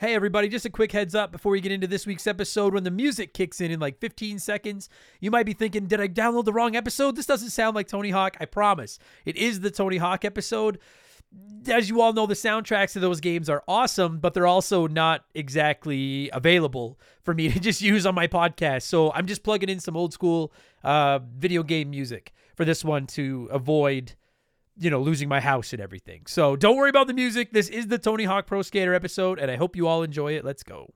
Hey, everybody, just a quick heads up before we get into this week's episode. When the music kicks in in like 15 seconds, you might be thinking, Did I download the wrong episode? This doesn't sound like Tony Hawk. I promise. It is the Tony Hawk episode. As you all know, the soundtracks of those games are awesome, but they're also not exactly available for me to just use on my podcast. So I'm just plugging in some old school uh, video game music for this one to avoid you know, losing my house and everything. So don't worry about the music. This is the Tony Hawk Pro Skater episode, and I hope you all enjoy it. Let's go.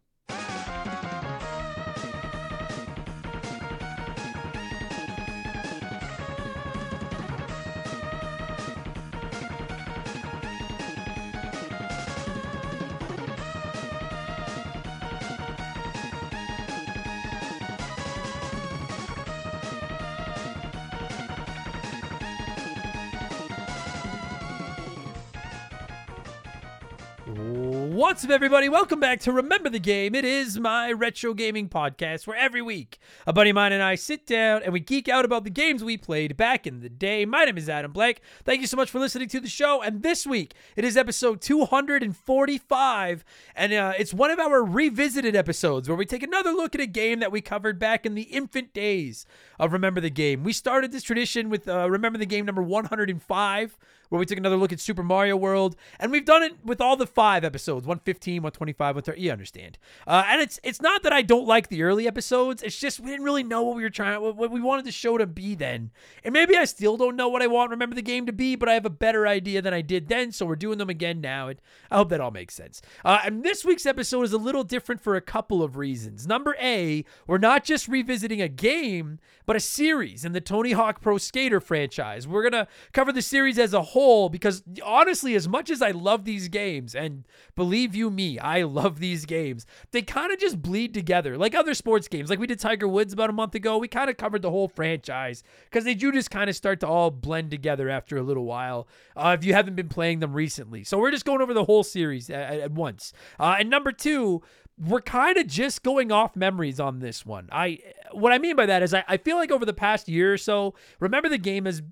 What's up, everybody? Welcome back to Remember the Game. It is my retro gaming podcast where every week a buddy of mine and I sit down and we geek out about the games we played back in the day. My name is Adam Blake. Thank you so much for listening to the show. And this week it is episode 245, and uh, it's one of our revisited episodes where we take another look at a game that we covered back in the infant days of Remember the Game. We started this tradition with uh, Remember the Game number 105 where we took another look at Super Mario World, and we've done it with all the five episodes 115, 125, 130. You understand. Uh, and it's it's not that I don't like the early episodes, it's just we didn't really know what we were trying, what we wanted the show to be then. And maybe I still don't know what I want Remember the Game to be, but I have a better idea than I did then, so we're doing them again now. And I hope that all makes sense. Uh, and this week's episode is a little different for a couple of reasons. Number A, we're not just revisiting a game, but a series in the Tony Hawk Pro Skater franchise. We're going to cover the series as a whole because honestly, as much as I love these games, and believe you me, I love these games, they kind of just bleed together like other sports games. Like we did Tiger Woods about a month ago. We kind of covered the whole franchise because they do just kind of start to all blend together after a little while uh, if you haven't been playing them recently. So we're just going over the whole series at, at once. Uh, and number two, we're kind of just going off memories on this one. I what I mean by that is I, I feel like over the past year or so, remember the game has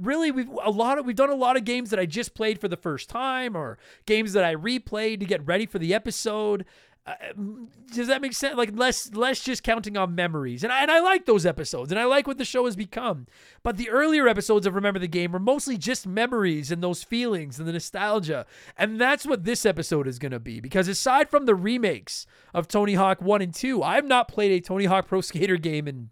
really we've a lot of we've done a lot of games that I just played for the first time or games that I replayed to get ready for the episode. Uh, does that make sense? Like less less just counting on memories, and I, and I like those episodes, and I like what the show has become. But the earlier episodes of Remember the Game were mostly just memories and those feelings and the nostalgia, and that's what this episode is going to be. Because aside from the remakes of Tony Hawk One and Two, I've not played a Tony Hawk Pro Skater game in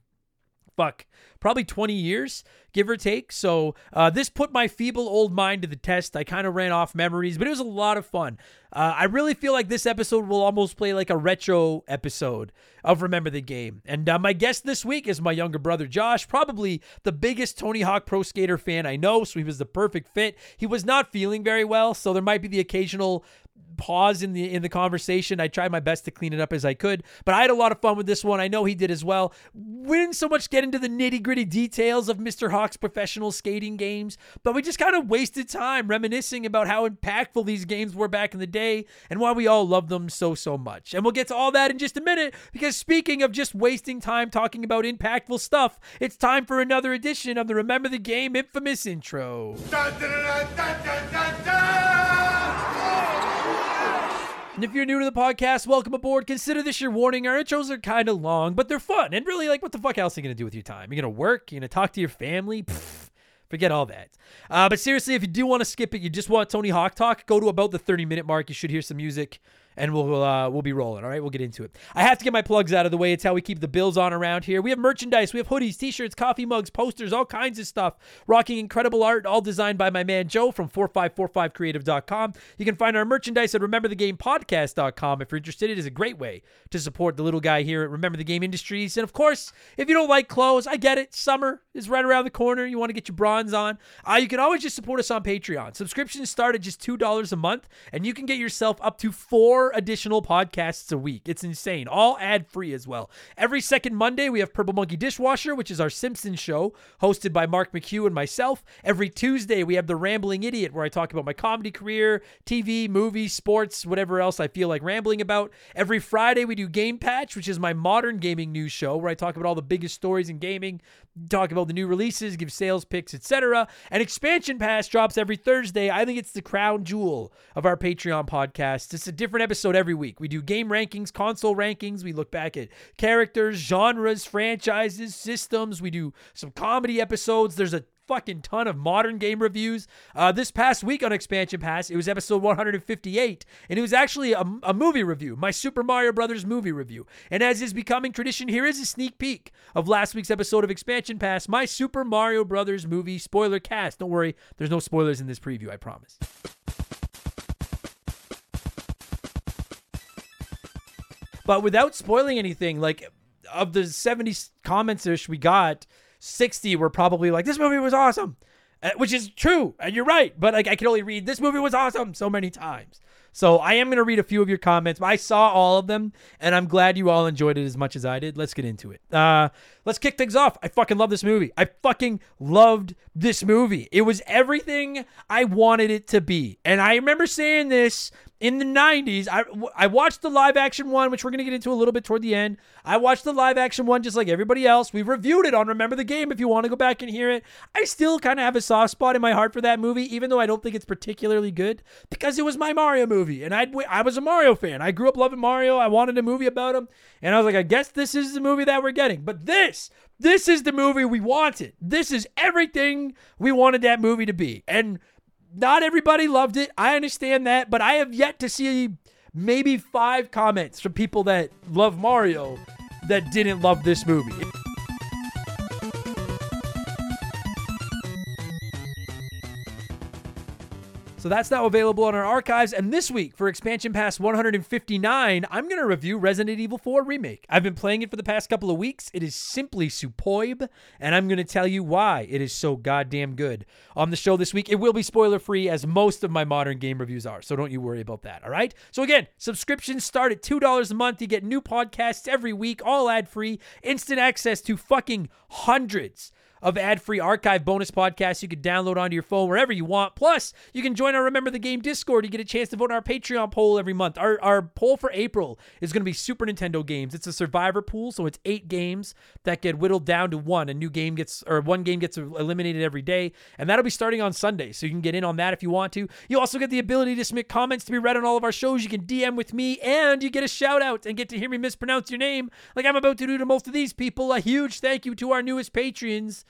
fuck, probably 20 years, give or take. So uh, this put my feeble old mind to the test. I kind of ran off memories, but it was a lot of fun. Uh, I really feel like this episode will almost play like a retro episode of Remember the Game. And uh, my guest this week is my younger brother Josh, probably the biggest Tony Hawk Pro Skater fan I know. So he was the perfect fit. He was not feeling very well, so there might be the occasional pause in the in the conversation. I tried my best to clean it up as I could, but I had a lot of fun with this one. I know he did as well. We didn't so much get into the nitty gritty details of Mr. Hawk's professional skating games, but we just kind of wasted time reminiscing about how impactful these games were back in the day and why we all love them so so much. And we'll get to all that in just a minute because speaking of just wasting time talking about impactful stuff, it's time for another edition of the Remember the Game infamous intro. Dun, dun, dun, and if you're new to the podcast, welcome aboard. Consider this your warning. Our intros are kind of long, but they're fun. And really, like, what the fuck else are you going to do with your time? You're going to work? You're going to talk to your family? Pfft, forget all that. Uh, but seriously, if you do want to skip it, you just want Tony Hawk talk, go to about the 30 minute mark. You should hear some music and we'll uh, we'll be rolling. All right, we'll get into it. I have to get my plugs out of the way. It's how we keep the bills on around here. We have merchandise. We have hoodies, t-shirts, coffee mugs, posters, all kinds of stuff. Rocking incredible art, all designed by my man Joe from 4545creative.com. You can find our merchandise at rememberthegamepodcast.com if you're interested. It is a great way to support the little guy here at Remember the Game Industries. And of course, if you don't like clothes, I get it. Summer is right around the corner. You want to get your bronze on. Uh, you can always just support us on Patreon. Subscriptions start at just $2 a month, and you can get yourself up to four additional podcasts a week. It's insane. All ad free as well. Every second Monday, we have Purple Monkey Dishwasher, which is our Simpsons show, hosted by Mark McHugh and myself. Every Tuesday, we have The Rambling Idiot, where I talk about my comedy career, TV, movies, sports, whatever else I feel like rambling about. Every Friday, we do Game Patch, which is my modern gaming news show, where I talk about all the biggest stories in gaming, talk about the new releases, give sales picks, etc. And Expansion Pass drops every Thursday. I think it's the crown jewel of our Patreon podcast. It's a different episode every week. We do game rankings, console rankings. We look back at characters, genres, franchises, systems. We do some comedy episodes. There's a fucking ton of modern game reviews. Uh, this past week on Expansion Pass, it was episode 158, and it was actually a, a, movie review, my Super Mario Brothers movie review. And as is becoming tradition, here is a sneak peek of last week's episode of Expansion Pass, my Super Mario Brothers movie spoiler cast. Don't worry, there's no spoilers in this preview, I promise. But without spoiling anything, like of the 70 comments ish we got, 60 were probably like, this movie was awesome, uh, which is true. And you're right. But like, I can only read, this movie was awesome so many times. So I am going to read a few of your comments. I saw all of them, and I'm glad you all enjoyed it as much as I did. Let's get into it. Uh, let's kick things off. I fucking love this movie. I fucking loved this movie. It was everything I wanted it to be. And I remember saying this in the 90s I, I watched the live action one which we're going to get into a little bit toward the end i watched the live action one just like everybody else we reviewed it on remember the game if you want to go back and hear it i still kind of have a soft spot in my heart for that movie even though i don't think it's particularly good because it was my mario movie and i i was a mario fan i grew up loving mario i wanted a movie about him and i was like i guess this is the movie that we're getting but this this is the movie we wanted this is everything we wanted that movie to be and not everybody loved it. I understand that, but I have yet to see maybe five comments from people that love Mario that didn't love this movie. So that's now available on our archives. And this week, for Expansion Pass 159, I'm going to review Resident Evil 4 Remake. I've been playing it for the past couple of weeks. It is simply superb, and I'm going to tell you why it is so goddamn good. On the show this week, it will be spoiler free, as most of my modern game reviews are. So don't you worry about that, all right? So again, subscriptions start at $2 a month. You get new podcasts every week, all ad free, instant access to fucking hundreds of ad-free archive bonus podcasts you can download onto your phone wherever you want. Plus, you can join our Remember the Game Discord. You get a chance to vote on our Patreon poll every month. Our, our poll for April is going to be Super Nintendo games. It's a survivor pool, so it's eight games that get whittled down to one. A new game gets, or one game gets eliminated every day, and that'll be starting on Sunday. So you can get in on that if you want to. You also get the ability to submit comments to be read on all of our shows. You can DM with me, and you get a shout out and get to hear me mispronounce your name like I'm about to do to most of these people. A huge thank you to our newest patrons.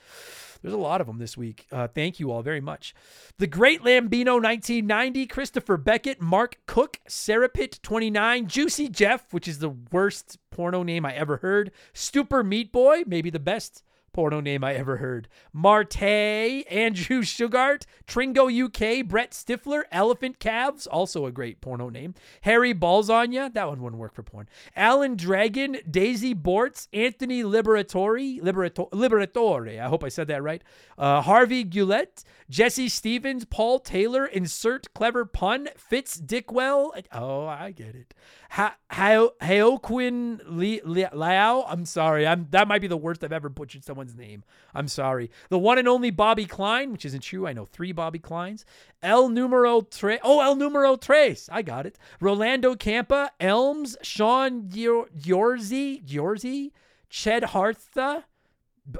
There's a lot of them this week. Uh, thank you all very much. The Great Lambino 1990, Christopher Beckett, Mark Cook, Serapit 29, Juicy Jeff, which is the worst porno name I ever heard, Stupor Meat Boy, maybe the best porno name I ever heard. Marte, Andrew Sugart, Tringo UK, Brett Stifler, Elephant Calves, also a great porno name. Harry Balzania, that one wouldn't work for porn. Alan Dragon, Daisy Bortz, Anthony Liberatori, Liberator, Liberatore, I hope I said that right. Uh, Harvey Goulet, Jesse Stevens, Paul Taylor, insert clever pun, Fitz Dickwell. Oh, I get it. Ha- Haoquin Liao. I'm sorry. I'm that might be the worst I've ever butchered someone's name. I'm sorry. The one and only Bobby Klein, which isn't true. I know three Bobby Kleins. El Numero Tres. Oh, El Numero Tres. I got it. Rolando Campa, Elms, Sean Yorzy, Yorzy, Ched Hartha.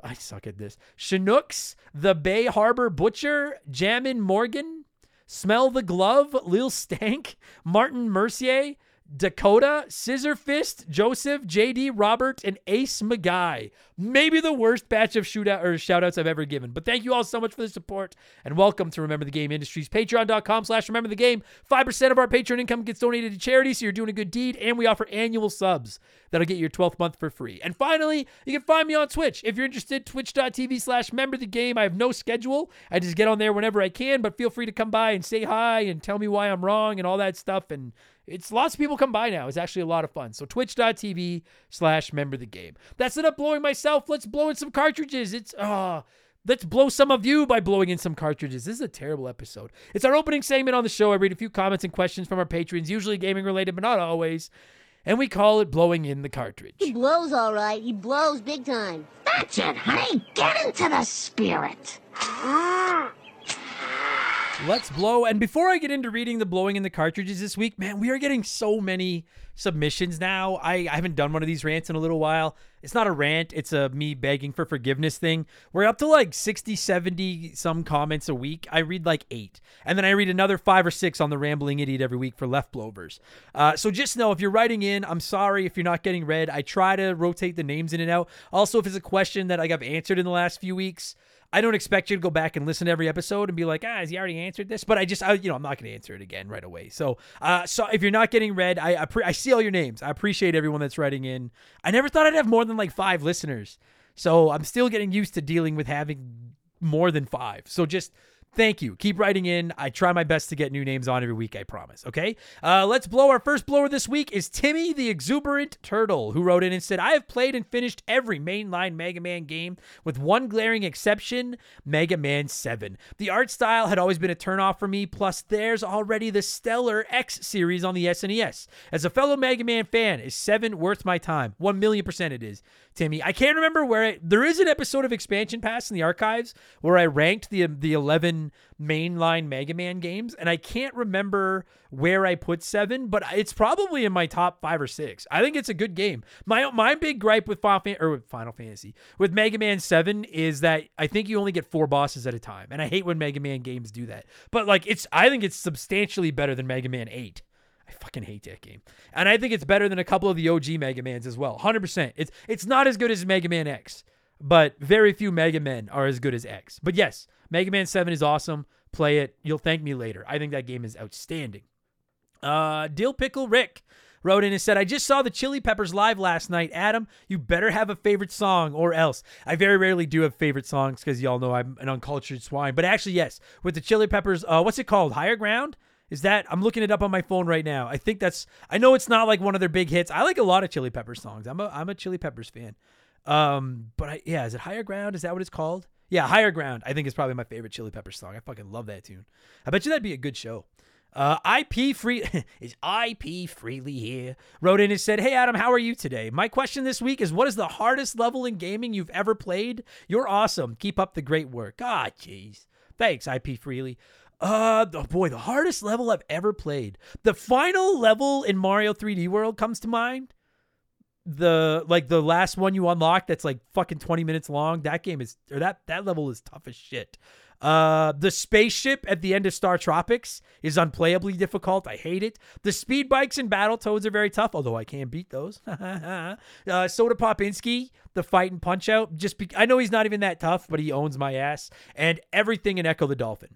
I suck at this. Chinooks, The Bay Harbor Butcher, Jamin Morgan, Smell the Glove, Lil Stank, Martin Mercier, Dakota, Scissor Fist, Joseph, JD, Robert, and Ace McGuy. Maybe the worst batch of shootout or shoutouts I've ever given. But thank you all so much for the support and welcome to Remember the Game Industries. Patreon.com slash remember the game. 5% of our Patreon income gets donated to charity, so you're doing a good deed, and we offer annual subs that'll get your 12th month for free. And finally, you can find me on Twitch. If you're interested, twitch.tv slash remember the game. I have no schedule. I just get on there whenever I can, but feel free to come by and say hi and tell me why I'm wrong and all that stuff. And it's lots of people come by now. It's actually a lot of fun. So twitch.tv slash member the game. That's it up blowing myself. Let's blow in some cartridges. It's uh let's blow some of you by blowing in some cartridges. This is a terrible episode. It's our opening segment on the show. I read a few comments and questions from our patrons, usually gaming related, but not always. And we call it blowing in the cartridge. He blows all right. He blows big time. That's it, honey. Get into the spirit. Let's blow. And before I get into reading the blowing in the cartridges this week, man, we are getting so many submissions now. I, I haven't done one of these rants in a little while. It's not a rant, it's a me begging for forgiveness thing. We're up to like 60, 70 some comments a week. I read like eight. And then I read another five or six on the Rambling Idiot every week for left blowers. Uh, so just know if you're writing in, I'm sorry if you're not getting read. I try to rotate the names in and out. Also, if it's a question that like I've answered in the last few weeks, I don't expect you to go back and listen to every episode and be like, ah, has he already answered this? But I just, I, you know, I'm not going to answer it again right away. So, uh, so if you're not getting read, I, I, pre- I see all your names. I appreciate everyone that's writing in. I never thought I'd have more than like five listeners. So I'm still getting used to dealing with having more than five. So just Thank you. Keep writing in. I try my best to get new names on every week, I promise. Okay? Uh, let's blow. Our first blower this week is Timmy the Exuberant Turtle, who wrote in and said, I have played and finished every mainline Mega Man game with one glaring exception Mega Man 7. The art style had always been a turnoff for me, plus, there's already the stellar X series on the SNES. As a fellow Mega Man fan, is 7 worth my time? 1 million percent it is. Timmy. I can't remember where it, there is an episode of Expansion Pass in the archives where I ranked the the 11 mainline Mega Man games, and I can't remember where I put seven, but it's probably in my top five or six. I think it's a good game. My my big gripe with Final, Fan- or Final Fantasy with Mega Man Seven is that I think you only get four bosses at a time, and I hate when Mega Man games do that. But like it's, I think it's substantially better than Mega Man Eight. I fucking hate that game. And I think it's better than a couple of the OG Mega Mans as well. 100%. It's it's not as good as Mega Man X, but very few Mega Men are as good as X. But yes, Mega Man 7 is awesome. Play it. You'll thank me later. I think that game is outstanding. Uh Dill Pickle Rick wrote in and said, I just saw the Chili Peppers live last night. Adam, you better have a favorite song or else. I very rarely do have favorite songs because y'all know I'm an uncultured swine. But actually, yes, with the Chili Peppers, uh, what's it called? Higher Ground? Is that I'm looking it up on my phone right now. I think that's I know it's not like one of their big hits. I like a lot of Chili Peppers songs. I'm a I'm a Chili Peppers fan. Um, but I, yeah, is it Higher Ground? Is that what it's called? Yeah, Higher Ground. I think is probably my favorite Chili Peppers song. I fucking love that tune. I bet you that'd be a good show. Uh, IP free is IP freely here. Wrote in and said, "Hey Adam, how are you today? My question this week is, what is the hardest level in gaming you've ever played? You're awesome. Keep up the great work. Ah, jeez. Thanks, IP freely. Uh, oh boy, the hardest level I've ever played. The final level in Mario 3D World comes to mind. The like the last one you unlock that's like fucking 20 minutes long. That game is or that that level is tough as shit. Uh, the spaceship at the end of StarTropics is unplayably difficult. I hate it. The speed bikes and Battletoads are very tough, although I can beat those. uh, Soda Popinski, the fight and punch out. Just be- I know he's not even that tough, but he owns my ass. And everything in Ecco the Dolphin.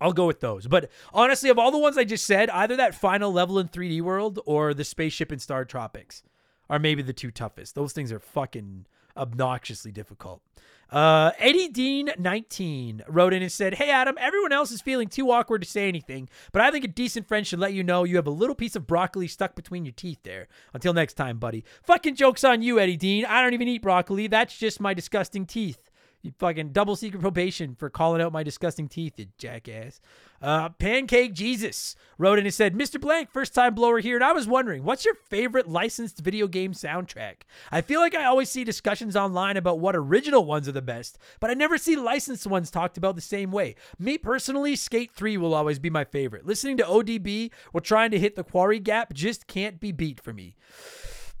I'll go with those. But honestly, of all the ones I just said, either that final level in 3D World or the spaceship in StarTropics are maybe the two toughest. Those things are fucking obnoxiously difficult. Uh, Eddie Dean 19 wrote in and said, Hey Adam, everyone else is feeling too awkward to say anything, but I think a decent friend should let you know you have a little piece of broccoli stuck between your teeth there. Until next time, buddy. Fucking joke's on you, Eddie Dean. I don't even eat broccoli. That's just my disgusting teeth. You fucking double secret probation for calling out my disgusting teeth, you jackass. Uh, Pancake Jesus wrote in and said, Mr. Blank, first time blower here, and I was wondering, what's your favorite licensed video game soundtrack? I feel like I always see discussions online about what original ones are the best, but I never see licensed ones talked about the same way. Me personally, Skate 3 will always be my favorite. Listening to ODB while trying to hit the quarry gap just can't be beat for me.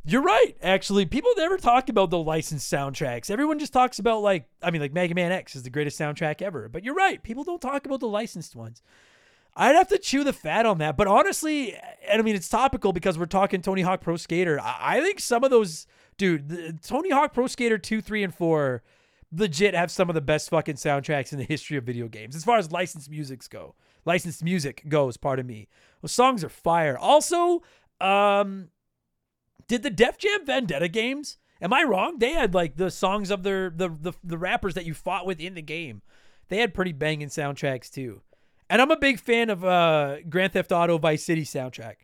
You're right. Actually, people never talk about the licensed soundtracks. Everyone just talks about like, I mean, like Mega Man X is the greatest soundtrack ever. But you're right. People don't talk about the licensed ones. I'd have to chew the fat on that. But honestly, and I mean, it's topical because we're talking Tony Hawk Pro Skater. I, I think some of those, dude, the, Tony Hawk Pro Skater 2, 3, and 4 legit have some of the best fucking soundtracks in the history of video games as far as licensed musics go. Licensed music goes, pardon me. Those songs are fire. Also, um, did the Def Jam Vendetta games? Am I wrong? They had like the songs of their the the, the rappers that you fought with in the game. They had pretty banging soundtracks too. And I'm a big fan of uh Grand Theft Auto Vice City soundtrack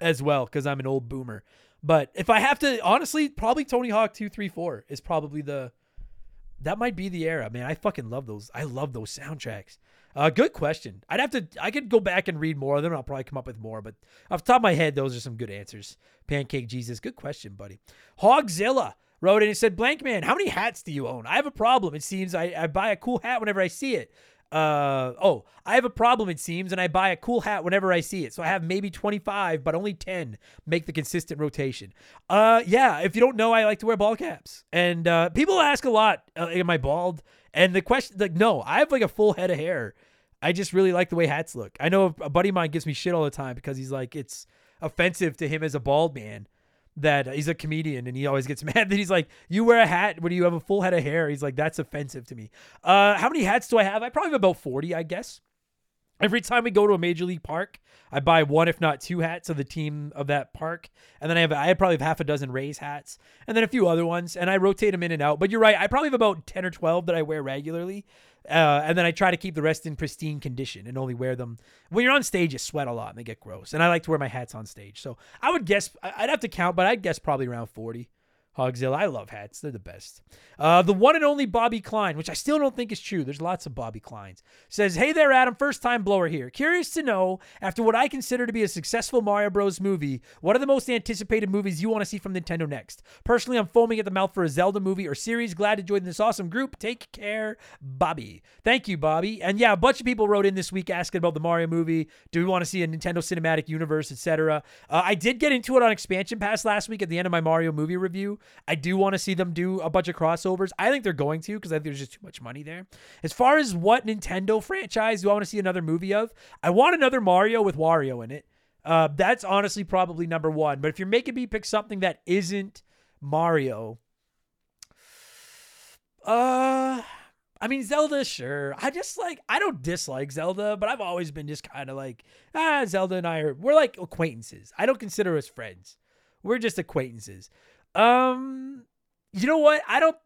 as well because I'm an old boomer. But if I have to, honestly, probably Tony Hawk 234 is probably the that might be the era, man. I fucking love those. I love those soundtracks. Uh, good question. I'd have to. I could go back and read more of them. I'll probably come up with more, but off the top of my head, those are some good answers. Pancake Jesus, good question, buddy. Hogzilla wrote in and said, "Blank man, how many hats do you own? I have a problem. It seems I, I buy a cool hat whenever I see it. Uh oh, I have a problem. It seems, and I buy a cool hat whenever I see it. So I have maybe 25, but only 10 make the consistent rotation. Uh, yeah. If you don't know, I like to wear ball caps, and uh, people ask a lot, uh, "Am I bald?" And the question, like, no, I have like a full head of hair. I just really like the way hats look. I know a buddy of mine gives me shit all the time because he's like, it's offensive to him as a bald man that he's a comedian and he always gets mad that he's like, you wear a hat when you have a full head of hair. He's like, that's offensive to me. Uh, how many hats do I have? I probably have about 40, I guess. Every time we go to a major league park, I buy one, if not two hats of the team of that park. And then I have, I probably have half a dozen Rays hats and then a few other ones. And I rotate them in and out. But you're right. I probably have about 10 or 12 that I wear regularly. Uh, and then I try to keep the rest in pristine condition and only wear them. When you're on stage. You sweat a lot Hogzilla. I love hats. They're the best. Uh, the one and only Bobby Klein, which I still don't think is true. There's lots of Bobby Kleins. Says, Hey there, Adam. First time blower here. Curious to know, after what I consider to be a successful Mario Bros. movie, what are the most anticipated movies you want to see from Nintendo next? Personally, I'm foaming at the mouth for a Zelda movie or series. Glad to join this awesome group. Take care, Bobby. Thank you, Bobby. And yeah, a bunch of people wrote in this week asking about the Mario movie. Do we want to see a Nintendo Cinematic Universe, etc.? Uh, I did get into it on Expansion Pass last week at the end of my Mario movie review. I do want to see them do a bunch of crossovers. I think they're going to because I think there's just too much money there. As far as what Nintendo franchise do I want to see another movie of? I want another Mario with Wario in it. Uh, that's honestly probably number one. But if you're making me pick something that isn't Mario, uh, I mean Zelda, sure. I just like I don't dislike Zelda, but I've always been just kind of like ah, Zelda and I are we're like acquaintances. I don't consider us friends. We're just acquaintances. Um, you know what? I don't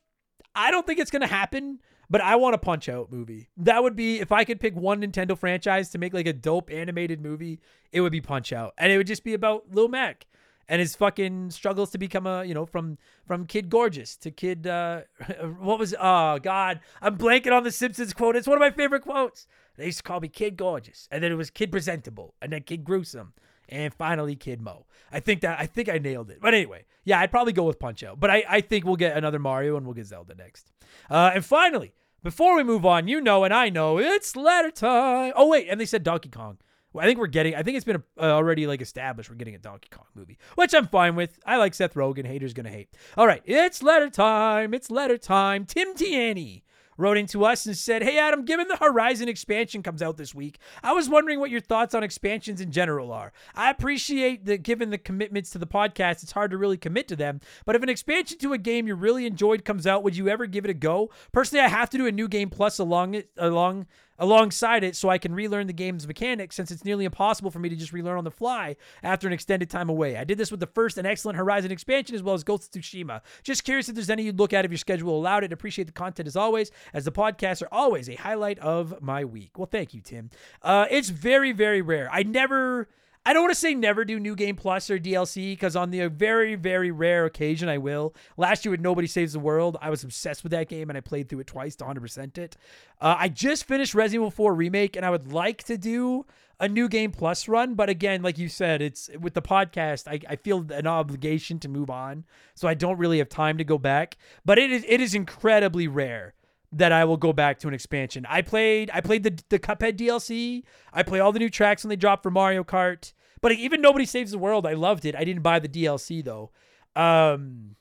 I don't think it's gonna happen. But I want a Punch Out movie. That would be if I could pick one Nintendo franchise to make like a dope animated movie, it would be Punch Out, and it would just be about Lil Mac and his fucking struggles to become a you know from from kid gorgeous to kid uh what was oh god i'm blanking on the simpsons quote it's one of my favorite quotes they used to call me kid gorgeous and then it was kid presentable and then kid gruesome and finally Kid Moe. I think that I think I nailed it. But anyway, yeah, I'd probably go with Punch Out. But I, I think we'll get another Mario and we'll get Zelda next. Uh, and finally, before we move on, you know and I know it's letter time. Oh wait, and they said Donkey Kong. I think we're getting. I think it's been uh, already like established. We're getting a Donkey Kong movie, which I'm fine with. I like Seth Rogen. Haters gonna hate. All right, it's letter time. It's letter time. Tim Tierney wrote into us and said, Hey, Adam, given the Horizon expansion comes out this week, I was wondering what your thoughts on expansions in general are. I appreciate that given the commitments to the podcast, it's hard to really commit to them. But if an expansion to a game you really enjoyed comes out, would you ever give it a go? Personally, I have to do a new game plus along it, along alongside it so I can relearn the game's mechanics since it's nearly impossible for me to just relearn on the fly after an extended time away. I did this with the first and excellent Horizon expansion as well as Ghost of Tsushima. Just curious if there's any you'd look at if your schedule allowed it. Appreciate the content as always, as the podcasts are always a highlight of my week. Well, thank you, Tim. Uh, it's very, very rare. I never. I don't want to say never do New Game Plus or DLC because on the very, very rare occasion I will. Last year with Nobody Saves the World, I was obsessed with that game and I played through it twice to 100% it. Uh, I just finished Resident Evil 4 Remake and I would like to do a New Game Plus run, but again, like you said, it's with the podcast, I, I feel an obligation to move on, so I don't really have time to go back. But it is it is incredibly rare that I will go back to an expansion. I played I played the the Cuphead DLC. I play all the new tracks when they drop for Mario Kart. But even Nobody Saves the World, I loved it. I didn't buy the DLC though. Um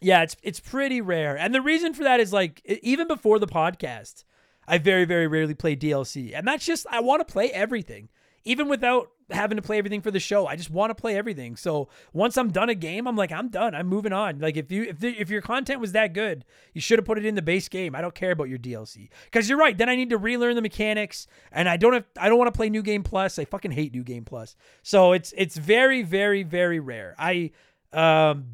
yeah, it's it's pretty rare. And the reason for that is like even before the podcast, I very very rarely play DLC. And that's just I want to play everything even without having to play everything for the show. I just want to play everything. So once I'm done a game, I'm like, I'm done. I'm moving on. Like if you if the, if your content was that good, you should have put it in the base game. I don't care about your DLC because you're right. Then I need to relearn the mechanics, and I don't have I don't want to play New Game Plus. I fucking hate New Game Plus. So it's it's very very very rare. I um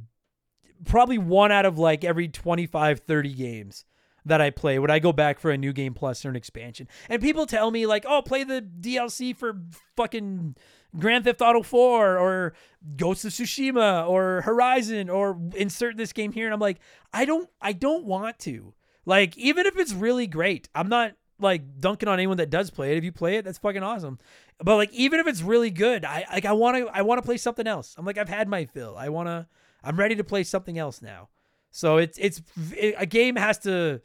probably one out of like every 25 30 games that I play would I go back for a new game plus or an expansion. And people tell me like, "Oh, play the DLC for fucking Grand Theft Auto 4 or Ghost of Tsushima or Horizon or insert this game here." And I'm like, "I don't I don't want to." Like even if it's really great, I'm not like dunking on anyone that does play it. If you play it, that's fucking awesome. But like even if it's really good, I like I want to I want to play something else. I'm like I've had my fill. I want to I'm ready to play something else now. So it's it's it, a game has to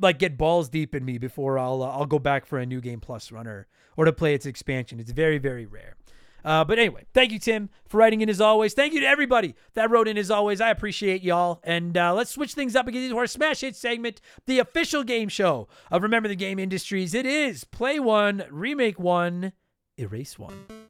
like get balls deep in me before I'll uh, I'll go back for a new game plus runner or to play its expansion. It's very very rare. Uh, but anyway, thank you, Tim, for writing in as always. Thank you to everybody that wrote in as always. I appreciate y'all. And uh, let's switch things up and get into our Smash Hit segment, the official game show of Remember the Game Industries. It is Play One, Remake One, Erase One.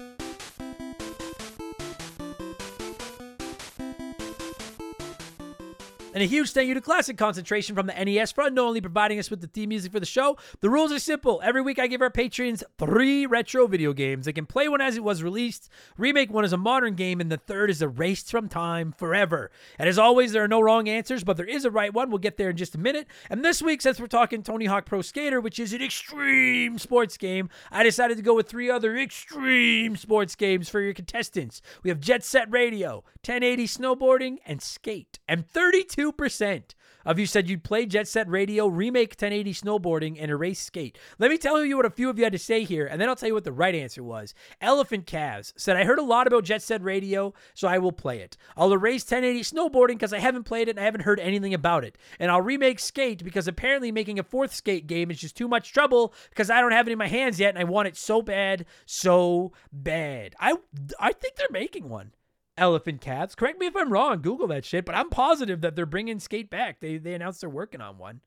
And a huge thank you to Classic Concentration from the NES for unknowingly providing us with the theme music for the show. The rules are simple. Every week I give our patrons three retro video games. They can play one as it was released, remake one as a modern game, and the third is erased from time forever. And as always, there are no wrong answers, but there is a right one. We'll get there in just a minute. And this week, since we're talking Tony Hawk Pro Skater, which is an extreme sports game, I decided to go with three other extreme sports games for your contestants. We have Jet Set Radio, 1080 Snowboarding, and Skate. And 32 2% of you said you'd play Jet Set Radio, remake 1080 snowboarding, and erase skate. Let me tell you what a few of you had to say here, and then I'll tell you what the right answer was. Elephant Calves said, I heard a lot about Jet Set Radio, so I will play it. I'll erase 1080 snowboarding because I haven't played it and I haven't heard anything about it. And I'll remake skate because apparently making a fourth skate game is just too much trouble because I don't have it in my hands yet and I want it so bad, so bad. I I think they're making one elephant calves. Correct me if I'm wrong. Google that shit. But I'm positive that they're bringing skate back. They they announced they're working on one.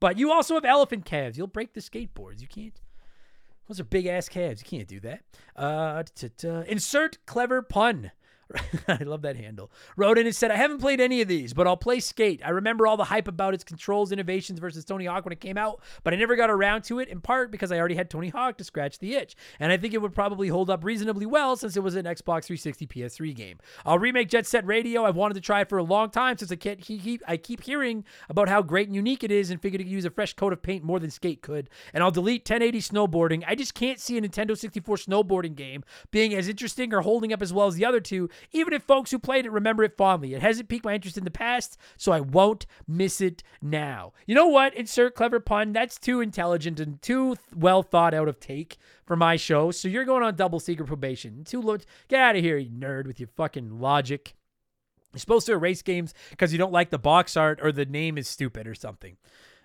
But you also have elephant calves. You'll break the skateboards. You can't. Those are big ass calves. You can't do that. Uh, insert clever pun. I love that handle. Wrote in and said, I haven't played any of these, but I'll play Skate. I remember all the hype about its controls innovations versus Tony Hawk when it came out, but I never got around to it in part because I already had Tony Hawk to scratch the itch. And I think it would probably hold up reasonably well since it was an Xbox 360 PS3 game. I'll remake Jet Set Radio. I've wanted to try it for a long time since I, can't keep, I keep hearing about how great and unique it is and figured it could use a fresh coat of paint more than Skate could. And I'll delete 1080 snowboarding. I just can't see a Nintendo 64 snowboarding game being as interesting or holding up as well as the other two, even if folks who played it remember it fondly. It hasn't piqued my interest in the past, so I won't miss it now. You know what? Insert clever pun. That's too intelligent and too well thought out of take for my show. So you're going on double secret probation. Too lo- get out of here, you nerd, with your fucking logic. You're supposed to erase games because you don't like the box art or the name is stupid or something.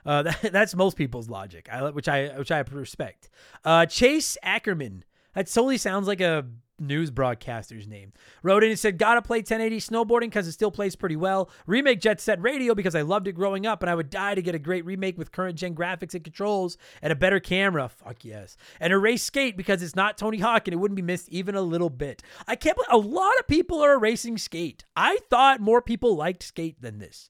Uh, that, that's most people's logic, I, which I which I respect. Uh, Chase Ackerman. That solely sounds like a news broadcaster's name. Wrote in and said, Gotta play 1080 snowboarding because it still plays pretty well. Remake Jet Set Radio because I loved it growing up and I would die to get a great remake with current gen graphics and controls and a better camera. Fuck yes. And erase Skate because it's not Tony Hawk and it wouldn't be missed even a little bit. I can't believe a lot of people are erasing Skate. I thought more people liked Skate than this.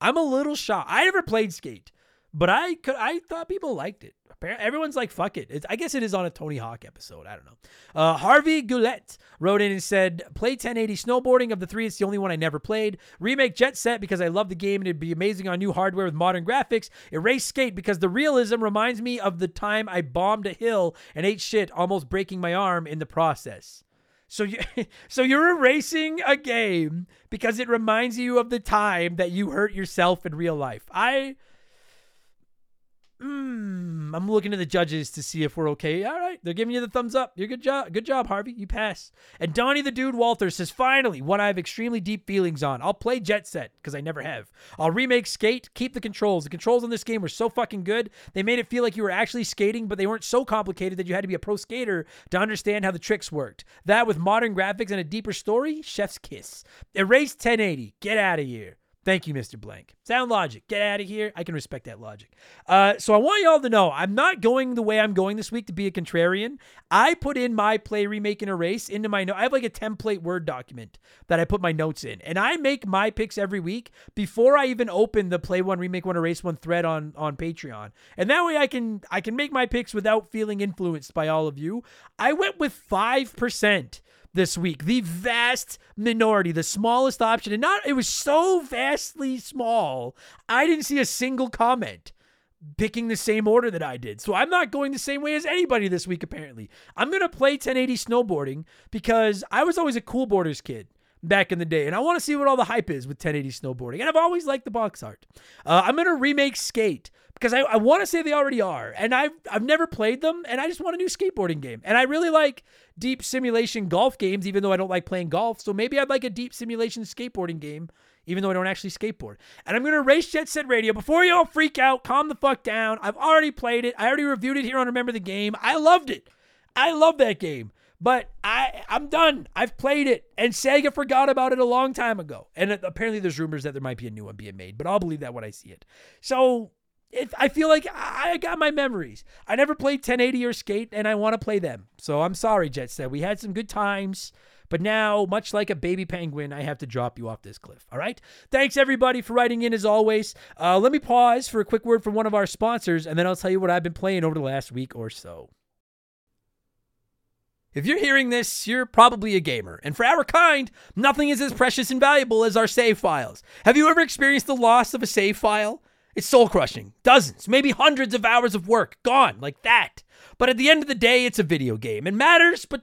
I'm a little shocked. I never played Skate. But I could I thought people liked it. Apparently, everyone's like, "Fuck it." It's, I guess it is on a Tony Hawk episode. I don't know. Uh, Harvey Goulet wrote in and said, "Play 1080 snowboarding of the three. It's the only one I never played. Remake Jet Set because I love the game and it'd be amazing on new hardware with modern graphics. Erase Skate because the realism reminds me of the time I bombed a hill and ate shit, almost breaking my arm in the process." So you so you're erasing a game because it reminds you of the time that you hurt yourself in real life. I Mm, I'm looking at the judges to see if we're okay. All right, they're giving you the thumbs up. You're good job. Good job, Harvey. You pass. And Donnie the Dude Walter says, finally, one I have extremely deep feelings on. I'll play Jet Set because I never have. I'll remake Skate. Keep the controls. The controls on this game were so fucking good. They made it feel like you were actually skating, but they weren't so complicated that you had to be a pro skater to understand how the tricks worked. That with modern graphics and a deeper story, chef's kiss. Erase 1080. Get out of here. Thank you, Mr. Blank. Sound logic. Get out of here. I can respect that logic. Uh, so I want y'all to know I'm not going the way I'm going this week to be a contrarian. I put in my play, remake, and erase into my note. I have like a template Word document that I put my notes in, and I make my picks every week before I even open the play one, remake one, erase one thread on on Patreon. And that way I can I can make my picks without feeling influenced by all of you. I went with five percent this week. The vast minority, the smallest option. And not it was so vastly small. I didn't see a single comment picking the same order that I did. So I'm not going the same way as anybody this week apparently. I'm going to play 1080 snowboarding because I was always a cool boarders kid back in the day and I want to see what all the hype is with 1080 snowboarding. And I've always liked the box art. Uh, I'm going to remake Skate because I, I want to say they already are, and I've I've never played them, and I just want a new skateboarding game, and I really like deep simulation golf games, even though I don't like playing golf. So maybe I'd like a deep simulation skateboarding game, even though I don't actually skateboard. And I'm gonna race Jet Set Radio before you all freak out. Calm the fuck down. I've already played it. I already reviewed it here on Remember the Game. I loved it. I love that game. But I I'm done. I've played it, and Sega forgot about it a long time ago. And apparently, there's rumors that there might be a new one being made, but I'll believe that when I see it. So I feel like I got my memories. I never played 1080 or Skate, and I want to play them. So I'm sorry, Jet Set. We had some good times, but now, much like a baby penguin, I have to drop you off this cliff. All right. Thanks everybody for writing in as always. Uh, let me pause for a quick word from one of our sponsors, and then I'll tell you what I've been playing over the last week or so. If you're hearing this, you're probably a gamer. And for our kind, nothing is as precious and valuable as our save files. Have you ever experienced the loss of a save file? It's soul crushing. Dozens, maybe hundreds of hours of work gone like that. But at the end of the day, it's a video game. It matters, but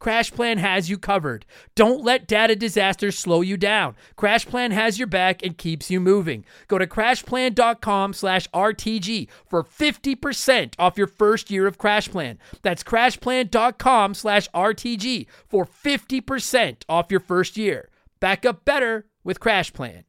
CrashPlan has you covered. Don't let data disasters slow you down. CrashPlan has your back and keeps you moving. Go to crashplan.com slash RTG for 50% off your first year of CrashPlan. That's crashplan.com slash RTG for 50% off your first year. Back up better with CrashPlan.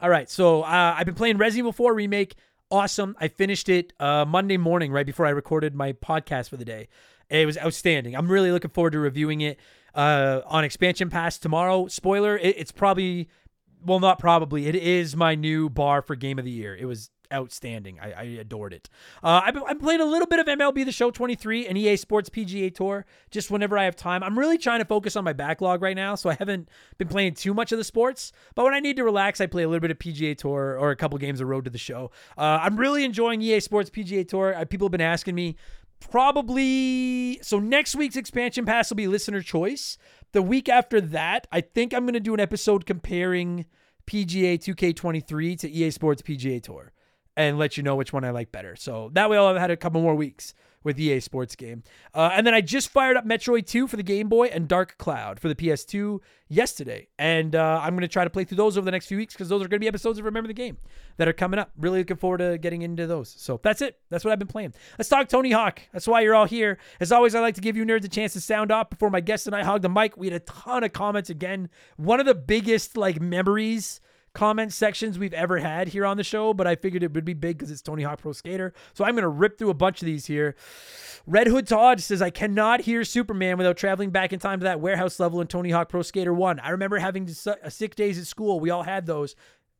All right, so uh, I've been playing Resident Evil 4 Remake. Awesome. I finished it uh, Monday morning right before I recorded my podcast for the day. It was outstanding. I'm really looking forward to reviewing it uh, on Expansion Pass tomorrow. Spoiler: it, it's probably, well, not probably. It is my new bar for Game of the Year. It was outstanding. I, I adored it. Uh, been, I'm a little bit of MLB The Show 23 and EA Sports PGA Tour just whenever I have time. I'm really trying to focus on my backlog right now, so I haven't been playing too much of the sports. But when I need to relax, I play a little bit of PGA Tour or a couple games of Road to the Show. Uh, I'm really enjoying EA Sports PGA Tour. Uh, people have been asking me probably so next week's expansion pass will be listener choice the week after that i think i'm going to do an episode comparing pga 2k23 to ea sports pga tour and let you know which one i like better so that way i'll have had a couple more weeks with EA Sports game. Uh, and then I just fired up Metroid 2 for the Game Boy and Dark Cloud for the PS2 yesterday. And uh, I'm going to try to play through those over the next few weeks because those are going to be episodes of Remember the Game that are coming up. Really looking forward to getting into those. So that's it. That's what I've been playing. Let's talk Tony Hawk. That's why you're all here. As always, I like to give you nerds a chance to sound off before my guests and I hog the mic. We had a ton of comments again. One of the biggest like memories comment sections we've ever had here on the show, but I figured it would be big because it's Tony Hawk Pro Skater. So I'm going to rip through a bunch of these here. Red Hood Todd says, I cannot hear Superman without traveling back in time to that warehouse level in Tony Hawk Pro Skater 1. I remember having uh, sick days at school. We all had those.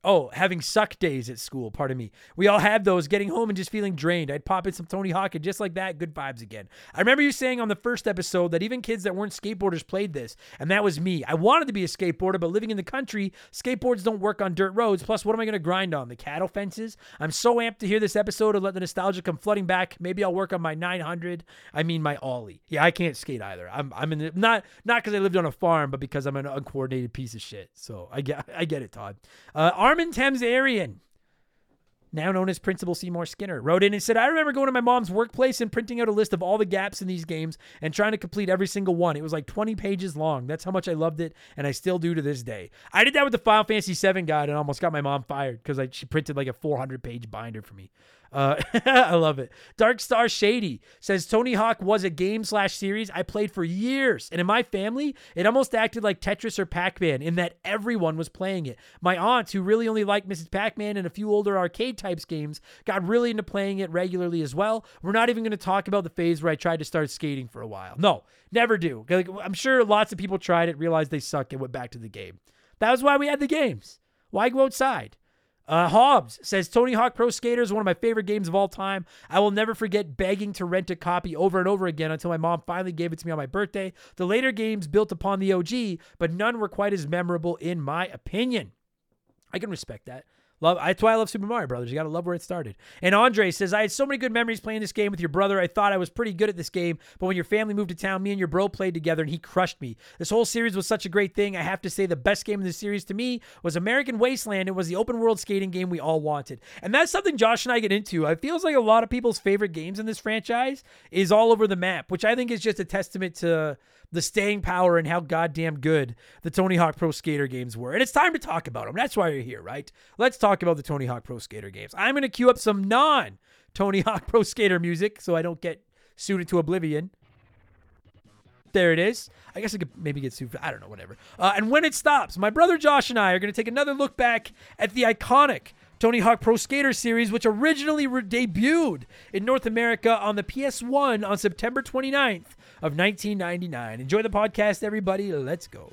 Oh, having suck days at school, pardon me. We all had those, getting home and just feeling drained. I'd pop in some Tony Hawk and just like that, good vibes again. I remember you saying on the first episode that even kids that weren't skateboarders played this, and that was me. I wanted to be a skateboarder, but living in the country, skateboards don't work on dirt roads. Plus, what am I going to grind on? The cattle fences? I'm so amped to hear this episode and let the nostalgia come flooding back. Maybe I'll work on my 900. I mean, my Ollie. Yeah, I can't skate either. I'm, I'm in the, not not because I lived on a farm, but because I'm an uncoordinated piece of shit. So I get I get it, Todd. Uh, Armin Thames Arian, now known as Principal Seymour Skinner, wrote in and said, I remember going to my mom's workplace and printing out a list of all the gaps in these games and trying to complete every single one. It was like 20 pages long. That's how much I loved it, and I still do to this day. I did that with the Final Fantasy VII guide and almost got my mom fired because she printed like a 400 page binder for me. Uh, I love it. Dark Star Shady says Tony Hawk was a game slash series I played for years, and in my family, it almost acted like Tetris or Pac Man in that everyone was playing it. My aunts, who really only liked Mrs. Pac Man and a few older arcade types games, got really into playing it regularly as well. We're not even going to talk about the phase where I tried to start skating for a while. No, never do. Like, I'm sure lots of people tried it, realized they suck, and went back to the game. That was why we had the games. Why go outside? Uh, Hobbs says Tony Hawk Pro Skater is one of my favorite games of all time. I will never forget begging to rent a copy over and over again until my mom finally gave it to me on my birthday. The later games built upon the OG, but none were quite as memorable in my opinion. I can respect that. Love. That's why I love Super Mario Brothers. You gotta love where it started. And Andre says, I had so many good memories playing this game with your brother. I thought I was pretty good at this game, but when your family moved to town, me and your bro played together, and he crushed me. This whole series was such a great thing. I have to say, the best game in the series to me was American Wasteland. It was the open world skating game we all wanted, and that's something Josh and I get into. It feels like a lot of people's favorite games in this franchise is all over the map, which I think is just a testament to the staying power and how goddamn good the Tony Hawk Pro Skater games were. And it's time to talk about them. That's why you're here, right? Let's talk about the Tony Hawk Pro Skater games. I'm going to queue up some non Tony Hawk Pro Skater music so I don't get sued into oblivion. There it is. I guess I could maybe get sued. I don't know, whatever. Uh, and when it stops, my brother Josh and I are going to take another look back at the iconic Tony Hawk Pro Skater series, which originally re- debuted in North America on the PS1 on September 29th of 1999. Enjoy the podcast, everybody. Let's go.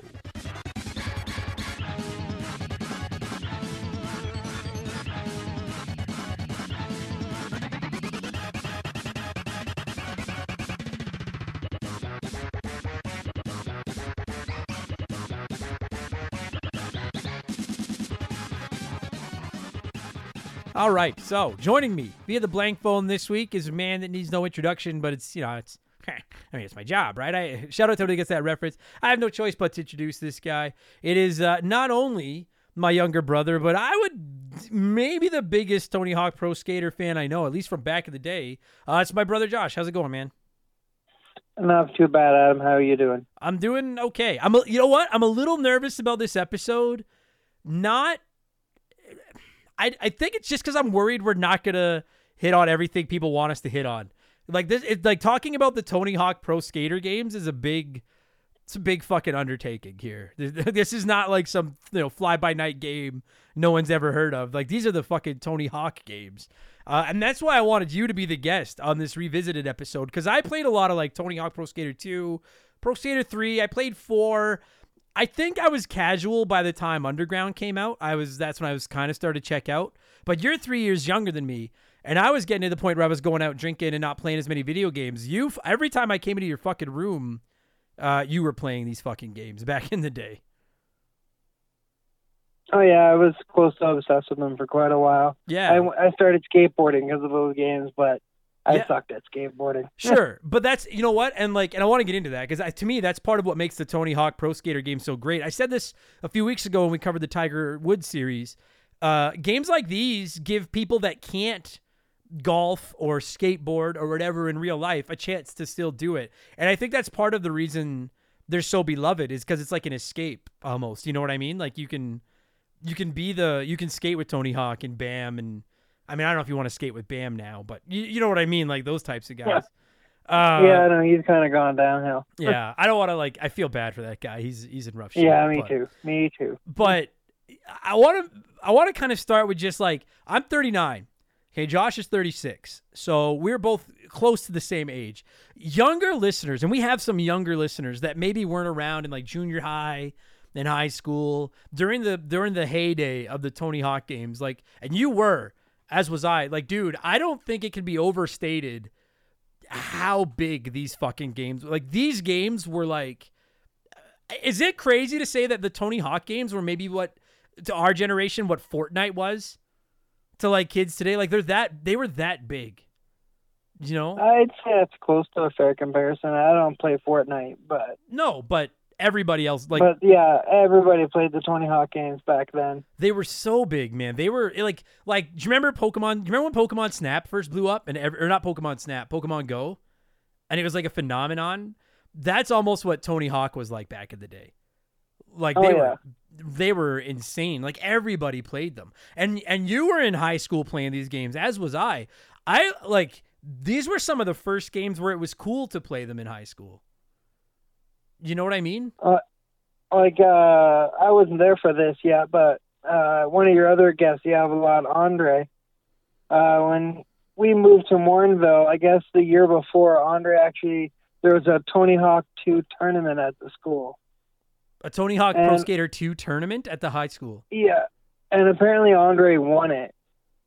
All right, so joining me via the blank phone this week is a man that needs no introduction, but it's you know it's I mean it's my job, right? I shout out to who gets that reference. I have no choice but to introduce this guy. It is uh, not only my younger brother, but I would maybe the biggest Tony Hawk Pro Skater fan I know, at least from back in the day. Uh, it's my brother Josh. How's it going, man? Not too bad, Adam. How are you doing? I'm doing okay. I'm a, you know what? I'm a little nervous about this episode. Not I I think it's just because I'm worried we're not gonna hit on everything people want us to hit on. Like this, it's like talking about the Tony Hawk Pro Skater games is a big, it's a big fucking undertaking here. This is not like some you know fly by night game no one's ever heard of. Like these are the fucking Tony Hawk games. Uh, and that's why I wanted you to be the guest on this revisited episode because I played a lot of like Tony Hawk Pro Skater 2, Pro Skater 3. I played 4 I think I was casual by the time Underground came out. I was that's when I was kind of started to check out. But you're three years younger than me, and I was getting to the point where I was going out drinking and not playing as many video games. You every time I came into your fucking room, uh, you were playing these fucking games back in the day. Oh yeah, I was close to obsessed with them for quite a while. Yeah, I, I started skateboarding because of those games, but I Yeah. sucked at skateboarding. Sure, but that's you know what, and like, and I want to get into that because to me that's part of what makes the Tony Hawk Pro Skater game so great. I said this a few weeks ago when we covered the Tiger Woods series. Uh, games like these give people that can't golf or skateboard or whatever in real life a chance to still do it, and I think that's part of the reason they're so beloved is because it's like an escape almost. You know what I mean? Like you can you can be the you can skate with Tony Hawk and Bam and I mean I don't know if you want to skate with Bam now, but you, you know what I mean, like those types of guys. Uh, yeah, no, he's kind of gone downhill. yeah. I don't want to like. I feel bad for that guy. He's he's in rough shape. Yeah, me but, too. Me too. But I want to I want to kind of start with just like I'm 39. Okay, Josh is 36. So we're both close to the same age. Younger listeners, and we have some younger listeners that maybe weren't around in like junior high and high school during the during the heyday of the Tony Hawk games. Like, and you were, as was I. Like, dude, I don't think it can be overstated how big these fucking games like these games were like is it crazy to say that the Tony Hawk games were maybe what to our generation what Fortnite was to like kids today like they're that they were that big you know I'd say that's close to a fair comparison. I don't play Fortnite, but no but everybody else like but yeah, everybody played the Tony Hawk games back then. they were so big man. They were like like do you remember Pokemon do you remember when Pokemon Snap first blew up and or not Pokemon Snap Pokemon Go? And it was like a phenomenon? That's almost what Tony Hawk was like back in the day. Like Oh, they yeah. were they were insane. Like everybody played them. And and you were in high school playing these games as was I. I like these were some of the first games where it was cool to play them in high school you know what I mean Like uh I wasn't there for this yet, but uh one of your other guests, you have a lot, Andre. Uh when we moved to Morinville, I guess the year before, Andre actually there was a Tony Hawk 2 tournament at the school. a Tony Hawk Pro Skater 2 tournament at the high school Yeah. And apparently Andre won it.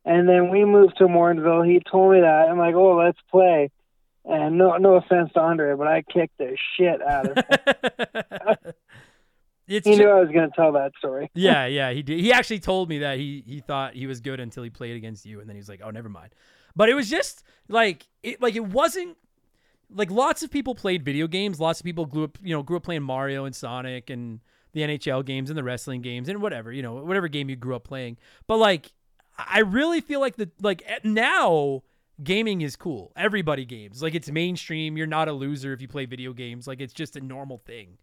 And then we moved to Morinville. He told me that. I'm like, oh, let's play. And no, no offense to Andre, but I kicked the shit out of him. it's he ju- knew I was going to tell that story. yeah, yeah, he did. He actually told me that he he thought he was good until he played against you, and then he was like, "Oh, never mind." But it was just like it like it wasn't like lots of people played video games. Lots of people grew up, you know, grew up playing Mario and Sonic and the NHL games and the wrestling games and whatever, you know, whatever game you grew up playing. But like, I really feel like the like now gaming is cool. Everybody games. Like it's mainstream. You're not a loser if you play video games. Like it's just a normal thing.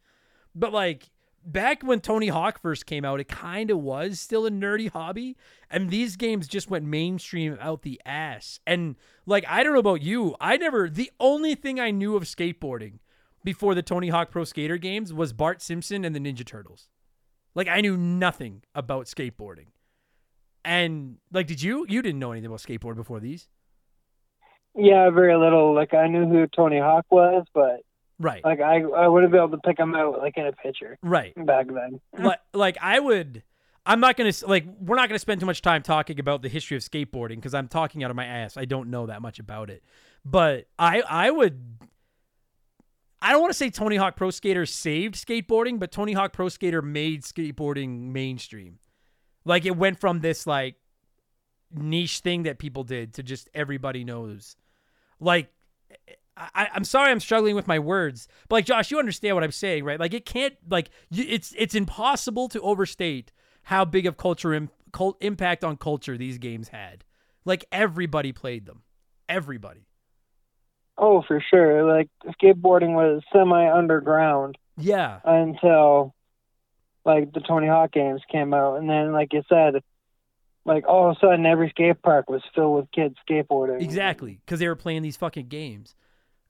But like back when Tony Hawk first came out, it kind of was still a nerdy hobby, and these games just went mainstream out the ass. And like I don't know about you, I never the only thing I knew of skateboarding before the Tony Hawk Pro Skater games was Bart Simpson and the Ninja Turtles. Like I knew nothing about skateboarding. And like did you you didn't know anything about skateboard before these? Yeah, very little. Like I knew who Tony Hawk was, but Right. like I I wouldn't be able to pick him out like in a picture right. back then. like, like I would I'm not going to like we're not going to spend too much time talking about the history of skateboarding cuz I'm talking out of my ass. I don't know that much about it. But I I would I don't want to say Tony Hawk Pro Skater saved skateboarding, but Tony Hawk Pro Skater made skateboarding mainstream. Like it went from this like niche thing that people did to just everybody knows. Like I, I'm sorry I'm struggling with my words, but like Josh, you understand what I'm saying, right? Like it can't like it's it's impossible to overstate how big of culture Im, cult, impact on culture these games had. Like everybody played them, everybody. Oh, for sure. Like skateboarding was semi underground Yeah, until like the Tony Hawk games came out, and then like you said, like all of a sudden every skate park was filled with kids skateboarding. exactly, because they were playing these fucking games.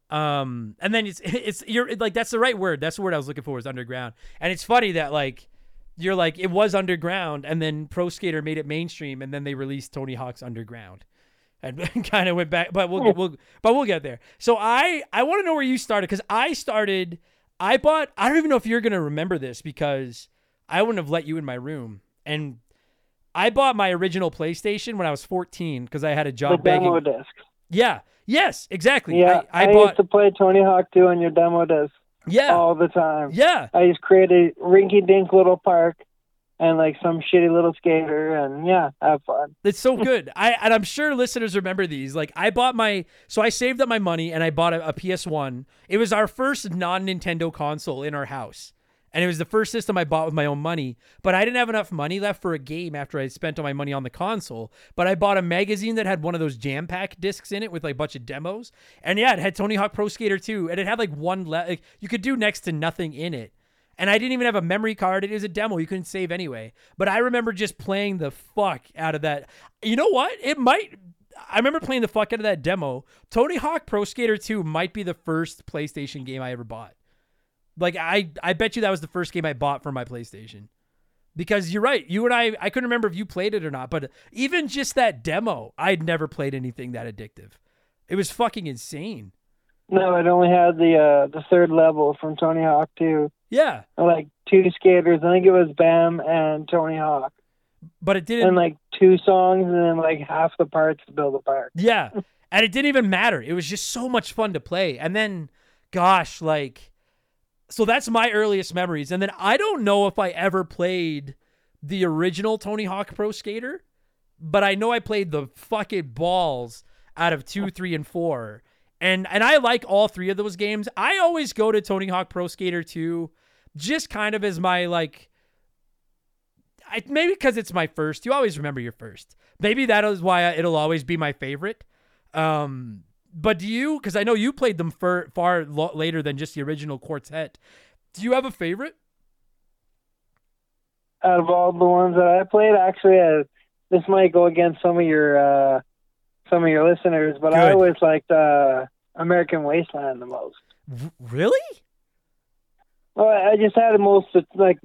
Um, and then it's it's you're like that's the right word. That's the word I was looking for was underground. And it's funny that like you're like it was underground, and then Pro Skater made it mainstream, and then they released Tony Hawk's Underground, and kind of went back. But we'll we'll but we'll get there. So I I want to know where you started because I started I bought. I don't even know if you're gonna remember this because I wouldn't have let you in my room. And I bought my original PlayStation when I was 14 because I had a The job demo begging. disc. Yeah. Yes. Exactly. Yeah, I, I, I bought. used to play Tony Hawk 2 on your demo disc yeah. all the time. Yeah. I just created a rinky-dink little park and like some shitty little skater, and yeah, have fun. It's so good. I and I'm sure listeners remember these. Like I bought my so I saved up my money and I bought a, a PS1. It was our first non-Nintendo console in our house. And it was the first system I bought with my own money, but I didn't have enough money left for a game after I spent all my money on the console. But I bought a magazine that had one of those jam pack discs in it with like a bunch of demos. And yeah, it had Tony Hawk Pro Skater 2 and it had like one le- like you could do next to nothing in it. And I didn't even have a memory card. It was a demo. You couldn't save anyway. But I remember just playing the fuck out of that. You know what? It might. I remember playing the fuck out of that demo. Tony Hawk Pro Skater 2 might be the first PlayStation game I ever bought. Like I, I bet you that was the first game I bought for my PlayStation. Because you're right, you and I, I couldn't remember if you played it or not. But even just that demo, I'd never played anything that addictive. It was fucking insane. No, it only had the uh, the third level from Tony Hawk 2. Yeah, Like two skaters. I think it was Bam and Tony Hawk, but it didn't. and like two songs, and then like half the parts to build a park. Yeah. And it didn't even matter. It was just so much fun to play. And then, gosh, like, so that's my earliest memories. And then I don't know if I ever played the original Tony Hawk Pro Skater, but I know I played the fucking balls out of two, three, and four. And and I like all three of those games. I always go to Tony Hawk Pro Skater 2 just kind of as my like I, maybe because it's my first. You always remember your first. Maybe that is why it'll always be my favorite. Um, but do you? Because I know you played them for far lo- later than just the original quartet. Do you have a favorite? Out of all the ones that I played, actually, uh, this might go against some of your uh, some of your listeners, but I always liked uh, American Wasteland the most. R- really? Well, I just had the most like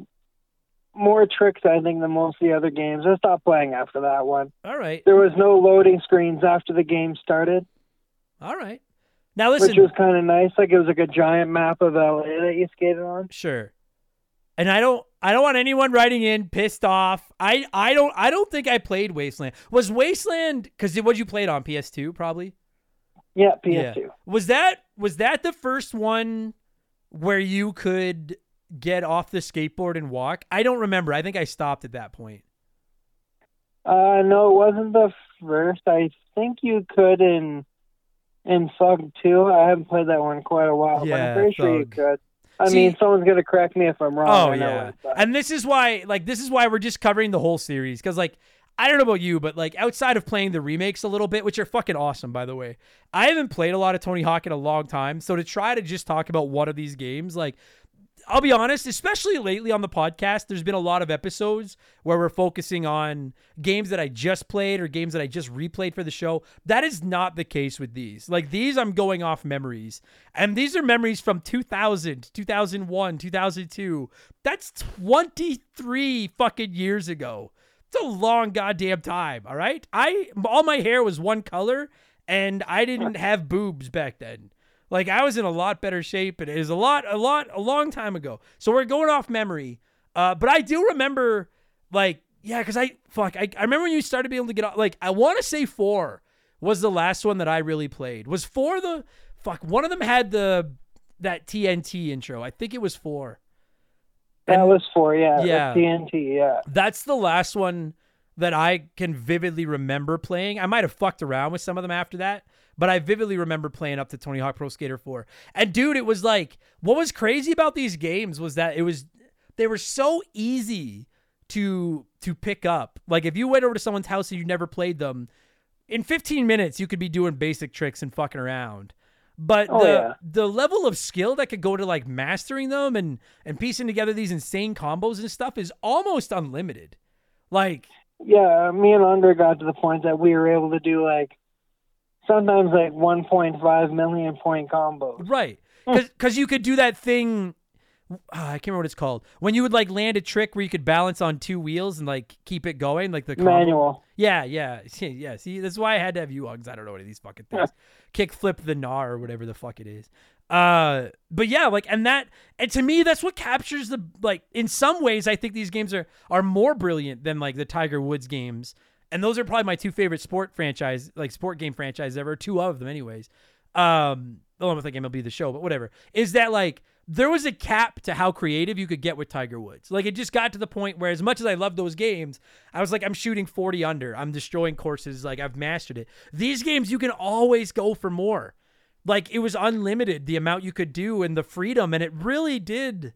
more tricks, I think, than most of the other games. I stopped playing after that one. All right. There was no loading screens after the game started, All right. Now listen. which was kind of nice. Like it was like a giant map of LA that you skated on. Sure. And I don't I don't want anyone writing in pissed off. I I don't I don't think I played Wasteland. Was Wasteland cuz what did you played on PS2 probably? Yeah, PS2. Was that was that the first one where you could get off the skateboard and walk? I don't remember. I think I stopped at that point. Uh, no, it wasn't the first. I think you could in in Thug 2. I haven't played that one in quite a while, but Yeah, I'm pretty sure you could. I See- mean, someone's gonna correct me if I'm wrong. Oh yeah. but- And this is why like this is why we're just covering the whole series cuz like I don't know about you but like outside of playing the remakes a little bit which are fucking awesome by the way. I haven't played a lot of Tony Hawk in a long time so to try to just talk about one of these games like I'll be honest, especially lately on the podcast, there's been a lot of episodes where we're focusing on games that I just played or games that I just replayed for the show. That is not the case with these. Like these, I'm going off memories. And these are memories from 2000, 2001, 2002. That's 23 fucking years ago. It's a long goddamn time, all right? I all my hair was one color and I didn't have boobs back then. Like I was in a lot better shape, and it is a lot, a lot, a long time ago. So we're going off memory. Uh, but I do remember, like, yeah, because I fuck, I, I remember when you started being able to get off. Like, I want to say four was the last one that I really played. Was four the fuck? One of them had the that TNT intro. I think it was four. that and- was for yeah, Yeah. the TNT. Yeah, That's the last one that I can vividly remember playing. I might have fucked around with some of them after that, but I vividly remember playing up to Tony Hawk Pro Skater 4. And dude, it was like what was crazy about these games was that it was they were so easy to to pick up. Like if you went over to someone's house and you never played them, in 15 minutes you could be doing basic tricks and fucking around. But Oh, the yeah. the level of skill that could go to like mastering them and and piecing together these insane combos and stuff is almost unlimited. Like yeah. Me and Andre got to the point that we were able to do like sometimes like 1.5 million point combos. right, because you could do that thing. ah, I can't remember what it's called. When you would like land a trick where you could balance on two wheels and like keep it going, like the combo. Manual. Yeah, yeah, yeah. See, that's why I had to have you on 'cause I don't know any of these fucking things. Kick flip the gnar or whatever the fuck it is. Uh, but yeah, like, and that, and to me, that's what captures the like. In some ways, I think these games are are more brilliant than like the Tiger Woods games, and those are probably my two favorite sport franchise, like sport game franchise ever. Two of them, anyways. Um, along with like MLB the Show, but whatever. Is that like there was a cap to how creative you could get with Tiger Woods. Like it just got to the point where, as much as I love those games, I was like, I'm shooting 40 under. I'm destroying courses. Like I've mastered it. These games, you can always go for more. Like it was unlimited the amount you could do and the freedom, and it really did.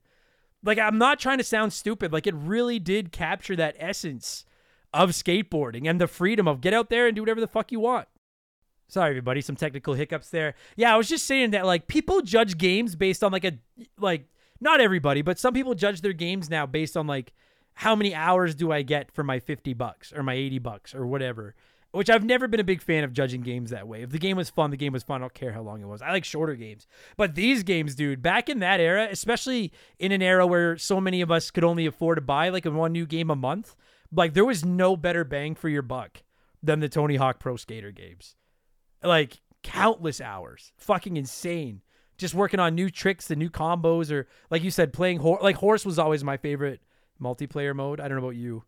Like I'm not trying to sound stupid. Like it really did capture that essence of skateboarding and the freedom of get out there and do whatever the fuck you want. Sorry, everybody, some technical hiccups there. Yeah, I was just saying that like people judge games based on like a like not everybody, but some people judge their games now based on like how many hours do I get for my 50 bucks or my 80 bucks or whatever. Which I've never been a big fan of judging games that way. If the game was fun, the game was fun. I don't care how long it was. I like shorter games. But these games, dude, back in that era, especially in an era where so many of us could only afford to buy like one new game a month, like there was no better bang for your buck than the Tony Hawk Pro Skater games like countless hours. Fucking insane. Just working on new tricks and new combos, or like you said, playing horse. Like horse was always my favorite multiplayer mode. I don't know about you.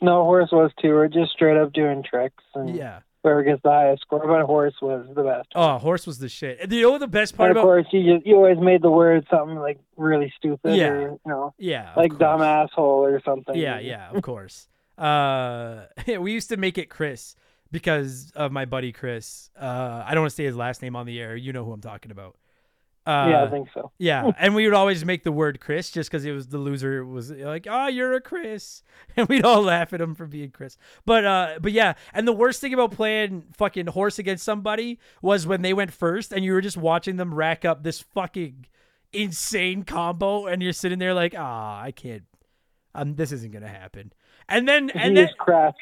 No, horse was too. We're just straight up doing tricks and Yeah. The highest score. But horse was the best. Oh, horse was the shit. And you know the best part and of about? course, you just you always made the word something like really stupid. Yeah. Or, you know, Yeah. like course. dumb asshole or something. Yeah, yeah, of course. Uh, we used to make it Chris because of my buddy Chris. Uh, I don't want to say his last name on the air. You know who I'm talking about. Uh, yeah, I think so. Yeah, and we would always make the word Chris just because it was the loser was like, "Oh, you're a Chris," and we'd all laugh at him for being Chris. But uh, but yeah, and the worst thing about playing fucking horse against somebody was when they went first, and you were just watching them rack up this fucking insane combo, and you're sitting there like, "Ah, I can't. Um, this isn't gonna happen." And then and he then crashed.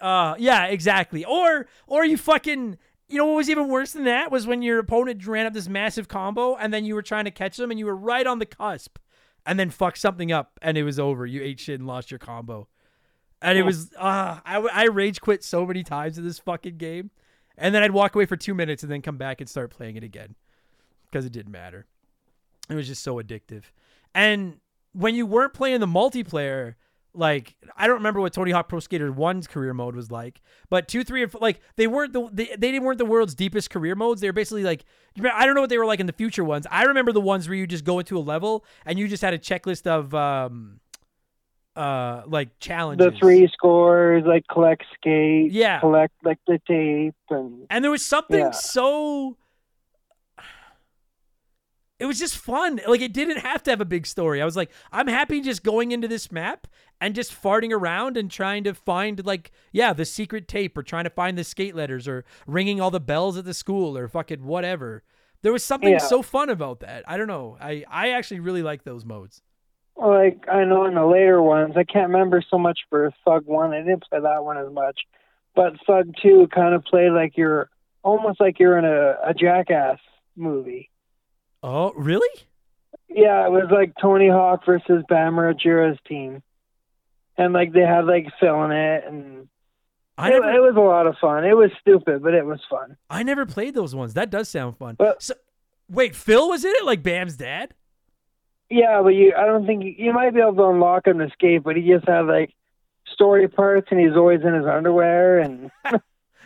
uh, yeah, exactly. Or or you fucking you know what was even worse than that was when your opponent ran up this massive combo and then you were trying to catch them and you were right on the cusp and then fucked something up and it was over. You ate shit and lost your combo. And it was uh I I rage quit so many times in this fucking game. And then I'd walk away for 2 minutes and then come back and start playing it again because it didn't matter. It was just so addictive. And when you weren't playing the multiplayer, like I don't remember what Tony Hawk Pro Skater 1's career mode was like, but 2, 3 and 4, like they weren't the they, they weren't the world's deepest career modes. They were basically like I don't know what they were like in the future ones. I remember the ones where you just go into a level and you just had a checklist of um uh like challenges. The three scores, like collect skate, Yeah. collect like the tape, and And there was something Yeah. so it was just fun. Like it didn't have to have a big story. I was like, I'm happy just going into this map and just farting around and trying to find like, yeah, the secret tape or trying to find the skate letters or ringing all the bells at the school or fucking whatever. There was something Yeah. so fun about that. I don't know. I I actually really like those modes. like I know in the later ones, I can't remember so much for Thug One. I didn't play that one as much, but Thug Two kind of played like you're almost like you're in a, a Jackass movie. Oh, really? Yeah, it was like Tony Hawk versus Bam Margera's team, and like they had like Phil in it, and I it, never it was a lot of fun. It was stupid, but it was fun. I never played those ones. That does sound fun. But- so, wait, Phil was in it like Bam's dad? Yeah, but you, I don't think you, you might be able to unlock him to skate, but he just had like story parts, and he's always in his underwear, and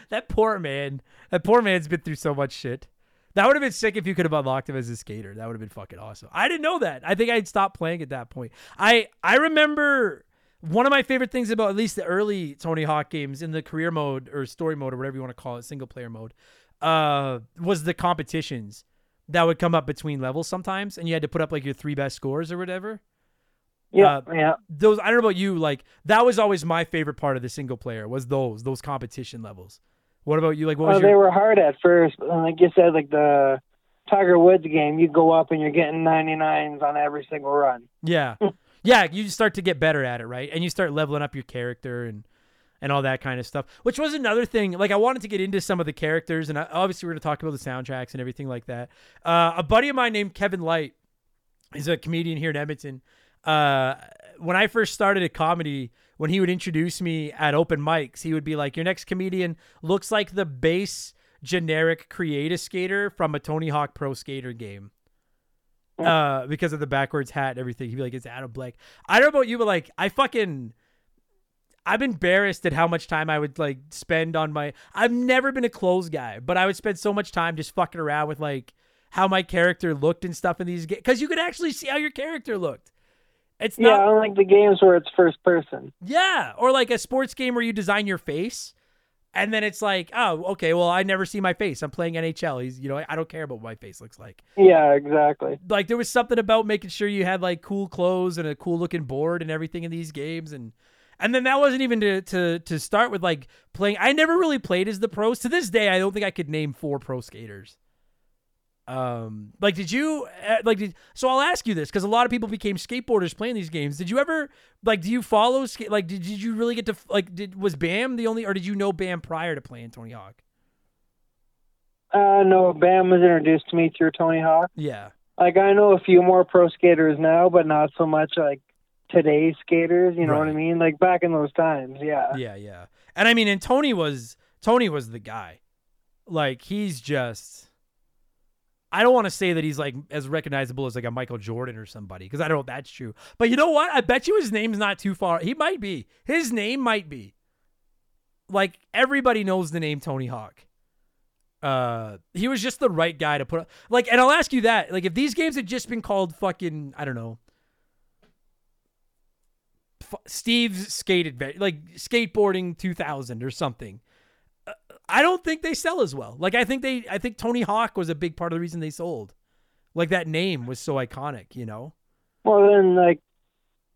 That poor man. That poor man's been through so much shit. That would have been sick if you could have unlocked him as a skater. That would have been fucking awesome. I didn't know that. I think I'd stopped playing at that point. I I remember one of my favorite things about at least the early Tony Hawk games in the career mode or story mode or whatever you want to call it, single player mode, uh, was the competitions that would come up between levels sometimes, and you had to put up like your three best scores or whatever. yeah, Uh, yeah. Those I don't know about you, like that was always my favorite part of the single player was those those competition levels. What about you? Like what was Well, your they were hard at first, like you said, like the Tiger Woods game, you go up and you're getting 99s on every single run. Yeah. yeah, you start to get better at it, right? And you start leveling up your character and and all that kind of stuff. Which was another thing. Like I wanted to get into some of the characters and I, obviously we're going to talk about the soundtracks and everything like that. Uh, a buddy of mine named Kevin Light He's a comedian here in Edmonton. Uh, when I first started at comedy, when he would introduce me at open mics, he would be like, "Your next comedian looks like the base generic create a skater from a Tony Hawk Pro Skater game. Uh, because of the backwards hat and everything. He'd be like, it's Adam Blake. I don't know about you, but like, I fucking. I'm embarrassed at how much time I would like spend on my. I've never been a clothes guy, but I would spend so much time just fucking around with like how my character looked and stuff in these games because you could actually see how your character looked. It's Yeah, not don't like the games where it's first person. yeah, or like a sports game where you design your face, and then it's like, oh, okay, well, I never see my face. I'm playing NHL. He's, you know, I don't care about what my face looks like. Yeah, exactly. Like there was something about making sure you had like cool clothes and a cool looking board and everything in these games, and and then that wasn't even to to to start with like playing. I never really played as the pros. To this day, I don't think I could name four pro skaters. Um, like, did you uh, like? Did, so I'll ask you this because a lot of people became skateboarders playing these games. Did you ever like? Do you follow skate? Like, did, did you really get to like? Did was Bam the only, or did you know Bam prior to playing Tony Hawk? Uh, no, Bam was introduced to me through Tony Hawk. Yeah, Like I know a few more pro skaters now, but not so much like today's skaters. You know what I mean? Like back in those times. Yeah. yeah, yeah. And I mean, and Tony was Tony was the guy. Like he's just. I don't want to say that he's like as recognizable as like a Michael Jordan or somebody because I don't know if that's true. But you know what? I bet you his name's not too far. He might be. His name might be. Like everybody knows the name Tony Hawk. Uh, he was just the right guy to put. Up. Like, and I'll ask you that. Like, if these games had just been called fucking, I don't know, Steve's skate adventure, like skateboarding 2000 or something. I don't think they sell as well. Like I think they I think Tony Hawk was a big part of the reason they sold. Like that name was so iconic, you know. Well, then like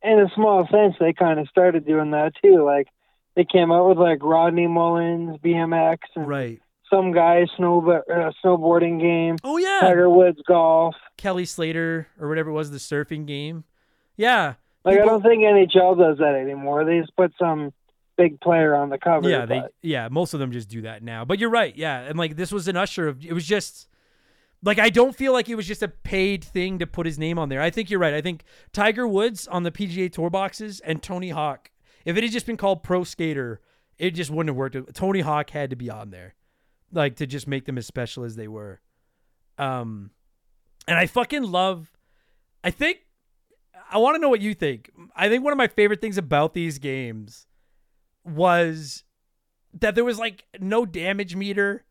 in a small sense, they kind of started doing that too. Like they came out with like Rodney Mullins, BMX, and Right. some guy snow uh, snowboarding game. Oh yeah. Tiger Woods golf. Kelly Slater or whatever it was the surfing game. Yeah. Like People- I don't think NHL does that anymore. They just put some big player on the cover. Yeah, they but- yeah, most of them just do that now. But you're right, yeah. And like this was an usher of it was just like I don't feel like it was just a paid thing to put his name on there. I think you're right. I think Tiger Woods on the PGA Tour boxes and Tony Hawk. If it had just been called Pro Skater, it just wouldn't have worked. Tony Hawk had to be on there, like to just make them as special as they were. Um, and I fucking love. I think I want to know what you think. I think one of my favorite things about these games was that there was like no damage meter.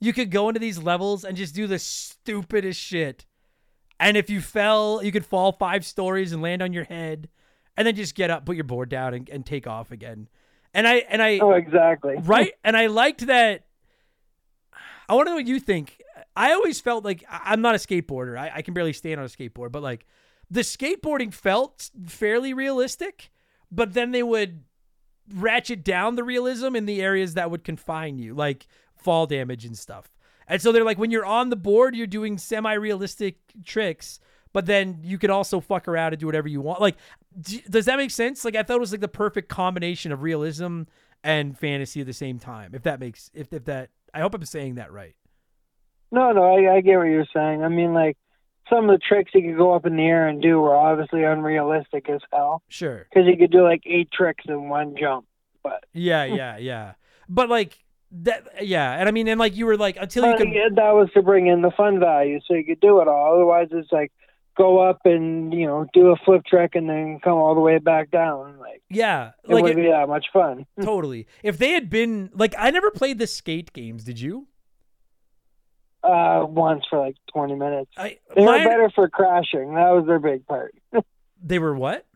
You could go into these levels and just do the stupidest shit. And if you fell, you could fall five stories and land on your head and then just get up, put your board down and, and take off again. And I and I Oh, exactly. right and i liked that i want to know what you think i always felt like i'm not a skateboarder I, I can barely stand on a skateboard but like the skateboarding felt fairly realistic but then they would ratchet down the realism in the areas that would confine you like fall damage and stuff. And so they're like when you're on the board you're doing semi-realistic tricks but then you could also fuck around and do whatever you want. Like d- does that make sense? Like i thought it was like the perfect combination of realism and fantasy at the same time if that makes if, if that i hope i'm saying that right. No, no, I, I get what you're saying. I mean, like some of the tricks he could go up in the air and do were obviously unrealistic as hell sure because he could do like eight tricks in one jump. But yeah yeah yeah but like that yeah and i mean and like you were like until you could that was to bring in the fun value, so you could do it all. Otherwise, it's like go up and you know do a flip trick and then come all the way back down. Like yeah it like wouldn't it- be that much fun. totally if they had been like i never played the skate games did you Uh, once for like 20 minutes. i They my- were better for crashing. That was their big part. they were what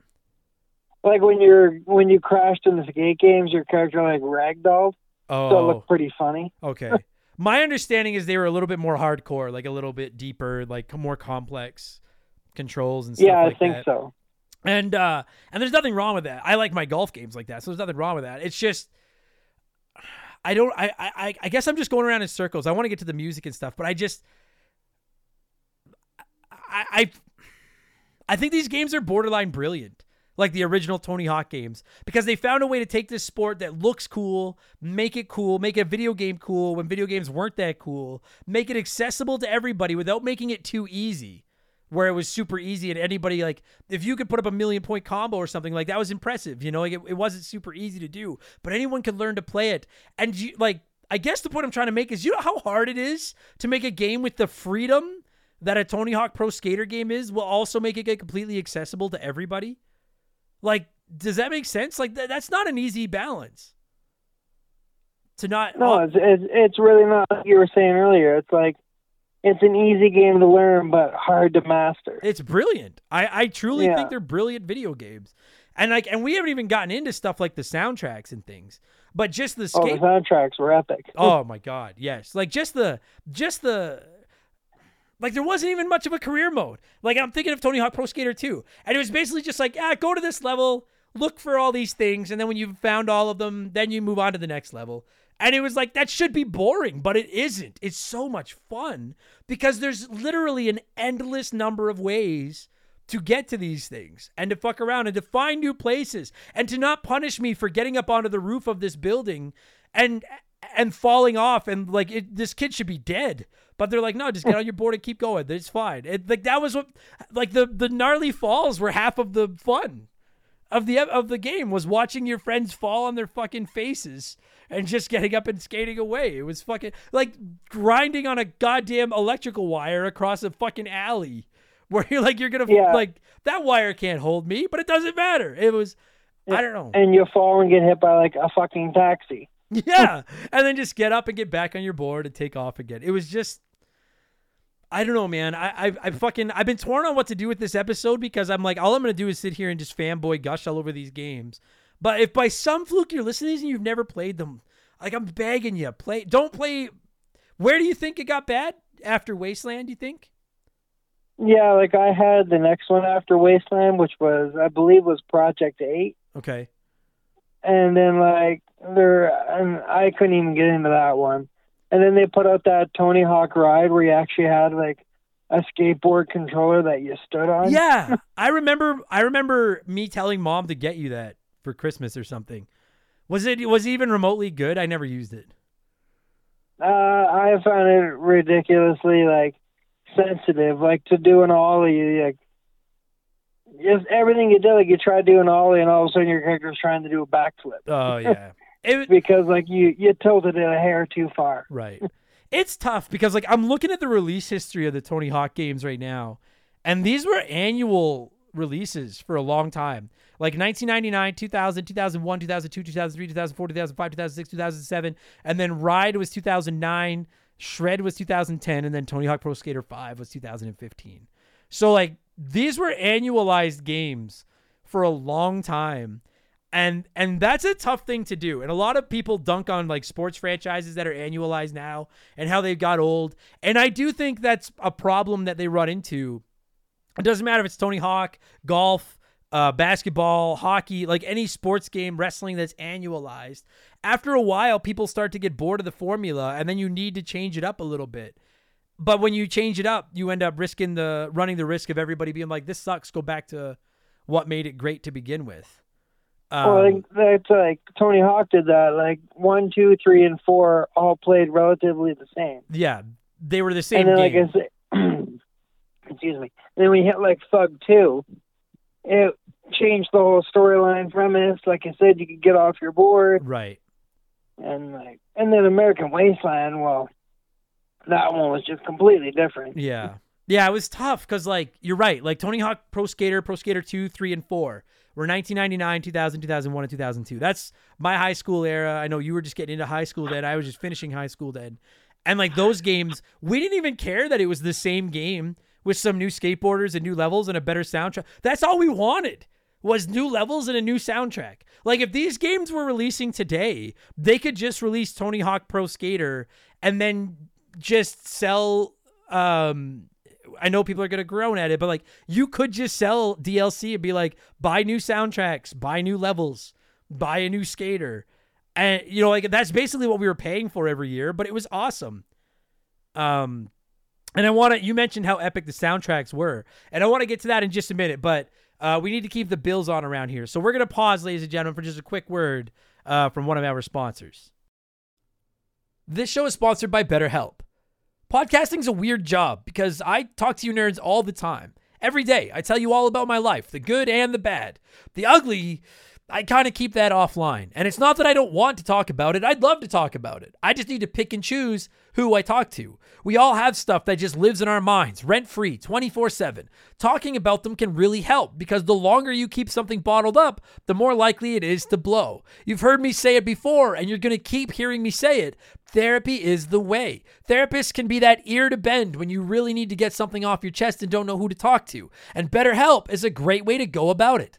like when you're when you crashed in the skate games, your character like ragdolled, oh so it looked pretty funny. Okay. My understanding is they were a little bit more hardcore, like a little bit deeper, like more complex controls and stuff Yeah, like I think that. so. And uh and there's nothing wrong with that. I like my golf games like that, so there's nothing wrong with that. It's just I don't I I I guess I'm just going around in circles. I want to get to the music and stuff, but I just I I I think these games are borderline brilliant. Like the original Tony Hawk games, because they found a way to take this sport that looks cool, make it cool, make a video game cool when video games weren't that cool, make it accessible to everybody without making it too easy where it was super easy and anybody like if you could put up a million point combo or something like that was impressive you know like it, it wasn't super easy to do but anyone could learn to play it and you like I guess the point I'm trying to make is you know how hard it is to make a game with the freedom that a Tony Hawk Pro Skater game is will also make it get completely accessible to everybody. Like, does that make sense? Like, th- that's not an easy balance. To not No, it's, it's it's really not like you were saying earlier. It's like it's an easy game to learn, but hard to master. It's brilliant. I, I truly Yeah. think they're brilliant video games. And like and we haven't even gotten into stuff like the soundtracks and things. But just the Oh, the soundtracks were epic. Oh my god, yes. Like just the just the like there wasn't even much of a career mode. Like I'm thinking of Tony Hawk Pro Skater 2. And it was basically just like, ah, go to this level, look for all these things, and then when you've found all of them, then you move on to the next level. And it was like that should be boring, but it isn't. It's so much fun because there's literally an endless number of ways to get to these things and to fuck around and to find new places and to not punish me for getting up onto the roof of this building and and falling off and like it, this kid should be dead. But they're like no just get on your board and keep going. It's fine. It, like that was what like the the gnarly falls were half of the fun of the of the game was watching your friends fall on their fucking faces and just getting up and skating away. It was fucking like grinding on a goddamn electrical wire across a fucking alley where you're like you're gonna Yeah. like that wire can't hold me, but it doesn't matter. It was I don't know. And you fall and get hit by like a fucking taxi. Yeah. and then just get up and get back on your board and take off again. It was just I don't know, man. I, I I fucking I've been torn on what to do with this episode because I'm like, all I'm gonna do is sit here and just fanboy gush all over these games. But if by some fluke you're listening to these and you've never played them, like I'm begging you, play don't play where do you think it got bad? After Wasteland, you think? Yeah, like I had the next one after Wasteland, which was I believe was Project Eight, Okay. and then like there, and I couldn't even get into that one. And then they put out that Tony Hawk ride where you actually had like a skateboard controller that you stood on. Yeah. I remember I remember me telling mom to get you that for Christmas or something. Was it was it even remotely good? I never used it. Uh, I found it ridiculously like sensitive, like to do an ollie, like just everything you did, like you tried doing an ollie, and all of a sudden your character's trying to do a backflip Oh yeah. It, because like you you tilted it a hair too far. right. It's tough because like I'm looking at the release history of the Tony Hawk games right now, and these were annual releases for a long time. Like 1999, 2000, 2001, 2002, 2003, 2004, 2005, 2006, 2007, and then Ride was 2009, Shred was 2010, and then Tony Hawk Pro Skater 5 was 2015. So like these were annualized games for a long time. And and that's a tough thing to do. And a lot of people dunk on like sports franchises that are annualized now and how they've got old. And I do think that's a problem that they run into. It doesn't matter if it's Tony Hawk, golf, uh, basketball, hockey, like any sports game, wrestling that's annualized. After a while, people start to get bored of the formula, and then you need to change it up a little bit. But when you change it up, you end up risking the running the risk of everybody being like, "This sucks." Go back to what made it great to begin with. Um, well, like, that's like Tony Hawk did that. Like one, two, three, and four all played relatively the same. yeah, they were the same and then, game. like I said, excuse me. And then we hit like Thug Two. It changed the whole storyline premise. Like I said, you could get off your board, right. and like, and then American Wasteland. Well, that one was just completely different. Yeah. Yeah, it was tough because, like, you're right. Like, Tony Hawk Pro Skater, Pro Skater 2, 3, and 4 were 1999, 2000, 2001, and 2002. That's my high school era. I know you were just getting into high school then. I was just finishing high school then. And, like, those games, we didn't even care that it was the same game with some new skateboarders and new levels and a better soundtrack. That's all we wanted was new levels and a new soundtrack. Like if these games were releasing today, they could just release Tony Hawk Pro Skater and then just sell um I know people are gonna groan at it, but like you could just sell DLC and be like, buy new soundtracks, buy new levels, buy a new skater. And you know, like that's basically what we were paying for every year, but it was awesome. Um and I want to you mentioned how epic the soundtracks were. And I want to get to that in just a minute, but uh, we need to keep the bills on around here. So we're going to pause, ladies and gentlemen, for just a quick word uh, from one of our sponsors. This show is sponsored by BetterHelp. Podcasting's a weird job because I talk to you nerds all the time. Every day, I tell you all about my life, the good and the bad. The ugly I kind of keep that offline. And it's not that I don't want to talk about it. I'd love to talk about it. I just need to pick and choose who I talk to. We all have stuff that just lives in our minds, rent free, 24 7. Talking about them can really help because the longer you keep something bottled up, the more likely it is to blow. You've heard me say it before, and you're going to keep hearing me say it. Therapy is the way. Therapists can be that ear to bend when you really need to get something off your chest and don't know who to talk to. And BetterHelp is a great way to go about it.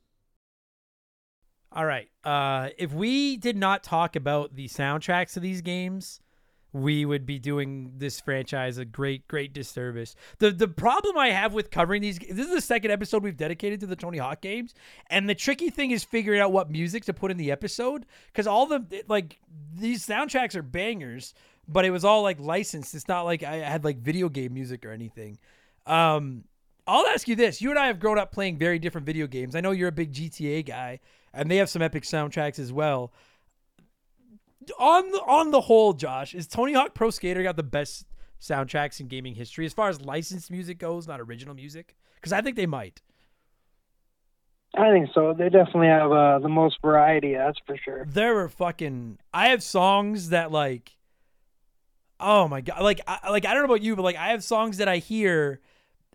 All right. Uh, if we did not talk about the soundtracks of these games, we would be doing this franchise a great, great disservice. The the problem I have with covering these this is the second episode we've dedicated to the Tony Hawk games, and the tricky thing is figuring out what music to put in the episode because all the like these soundtracks are bangers, but it was all like licensed. It's not like I had like video game music or anything. Um, I'll ask you this: You and I have grown up playing very different video games. I know you're a big GTA guy and they have some epic soundtracks as well. On the on the whole, Josh, is Tony Hawk Pro Skater got the best soundtracks in gaming history as far as licensed music goes, not original music? Because I think they might. I think so. They definitely have uh, the most variety. That's for sure. There are fucking. I have songs that like. Oh my god! Like, I, like I don't know about you, but like I have songs that I hear,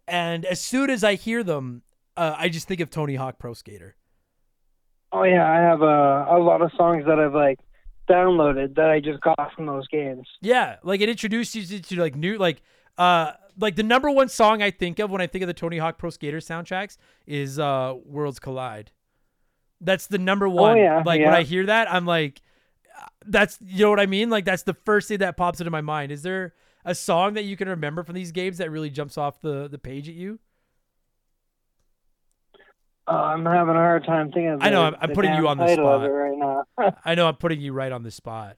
and as soon as I hear them, uh, I just think of Tony Hawk Pro Skater. Oh yeah, I have a a lot of songs that I've like downloaded that I just got from those games. Yeah, like it introduced you to, like new like uh like the number one song I think of when I think of the Tony Hawk Pro Skater soundtracks is uh Worlds Collide. That's the number one. Oh, yeah, like yeah. when I hear that, I'm like that's you know what I mean? Like that's the first thing that pops into my mind. Is there a song that you can remember from these games that really jumps off the the page at you? Uh, I'm having a hard time thinking. Of I know, I'm- I'm the putting you on the spot. right now. I know I'm putting you right on the spot,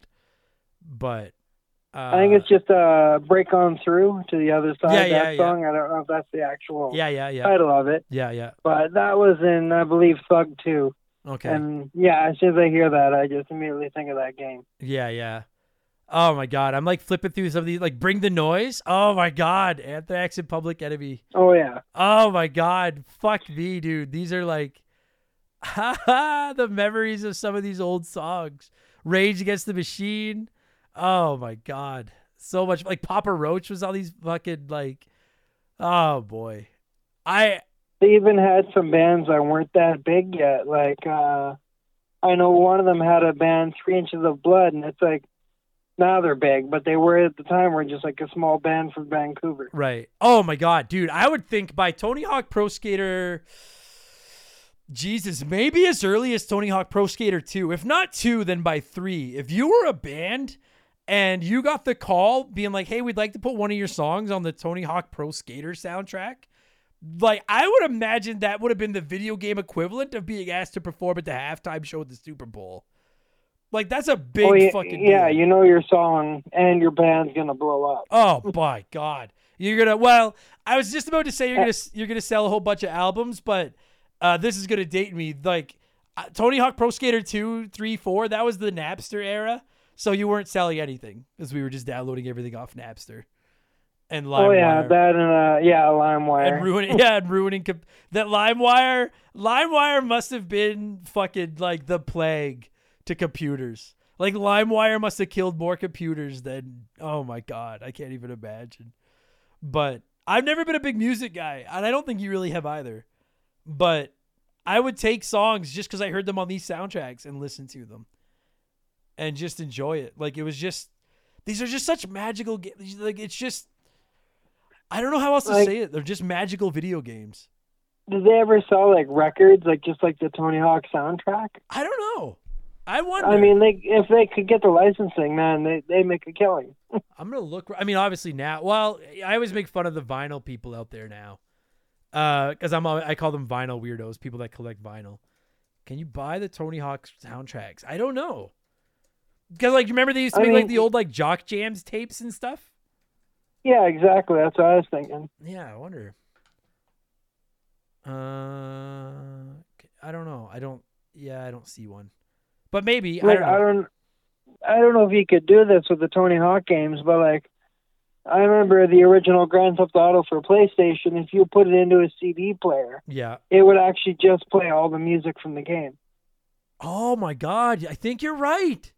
but uh, I think it's just uh, "Break On Through" to the other side. Yeah, that yeah, song. I don't know if that's the actual yeah, yeah, yeah, title of it, yeah, yeah. but that was in, I believe, Thug 2. Okay. And yeah, as soon as I hear that, I just immediately think of that game. Yeah, yeah. Oh my god, I'm like flipping through some of these, like Bring the Noise. Oh my god, Anthrax and Public Enemy. Oh yeah, Oh my god, fuck me, dude. These are like, the memories of some of these old songs. Rage Against the Machine. Oh my god, so much like Papa Roach was all these fucking like, oh boy, I they even had some bands that weren't that big yet. Like uh, I know one of them had a band, Three Inches of Blood, and it's like now they're big, but they were at the time were just like a small band from Vancouver. Right. Oh my god, dude. I would think by Tony Hawk Pro Skater Jesus, maybe as early as Tony Hawk Pro Skater 2. If not 2, then by 3. If you were a band and you got the call being like, "Hey, we'd like to put one of your songs on the Tony Hawk Pro Skater soundtrack." Like I would imagine that would have been the video game equivalent of being asked to perform at the halftime show at the Super Bowl. Like that's a big oh, yeah, fucking yeah, you know your song, and your band's gonna blow up. Oh my god. You're gonna well, I was just about to say you're gonna you're gonna sell a whole bunch of albums, but uh, this is gonna date me. Like uh, Tony Hawk Pro Skater 2, 3, 4, that was the Napster era. So you weren't selling anything because we were just downloading everything off Napster. And LimeWire. oh yeah, that and uh, yeah, LimeWire. and ruining yeah, and ruining comp- that LimeWire LimeWire must have been fucking like the plague to computers. Like LimeWire must have killed more computers than oh my god, I can't even imagine. But I've never been a big music guy, and I don't think you really have either. But I would take songs just because I heard them on these soundtracks and listen to them, and just enjoy it. Like it was just these are just such magical. Like it's just I don't know how else to Like- say it. They're just magical video games. did they ever sell like records, like just like the Tony Hawk soundtrack? I don't know. I wonder. I mean, they if they could get the licensing, man, they they make a killing. I'm gonna look. I mean, obviously now. Well, I always make fun of the vinyl people out there now, because I'm I call them vinyl weirdos, people that collect vinyl. Can you buy the Tony Hawk soundtracks? I don't know. Because like, you remember they used to I make like mean- the old like Jock Jams tapes and stuff. Yeah, exactly. That's what I was thinking. Yeah, I wonder. Uh, I don't know. I don't. Yeah, I don't see one. But maybe I don't know. I don't, I don't know if he could do this with the Tony Hawk games, but like, I remember the original Grand Theft Auto for PlayStation. If you put it into a CD player, yeah. it would actually just play all the music from the game. Oh my God! I think you're right.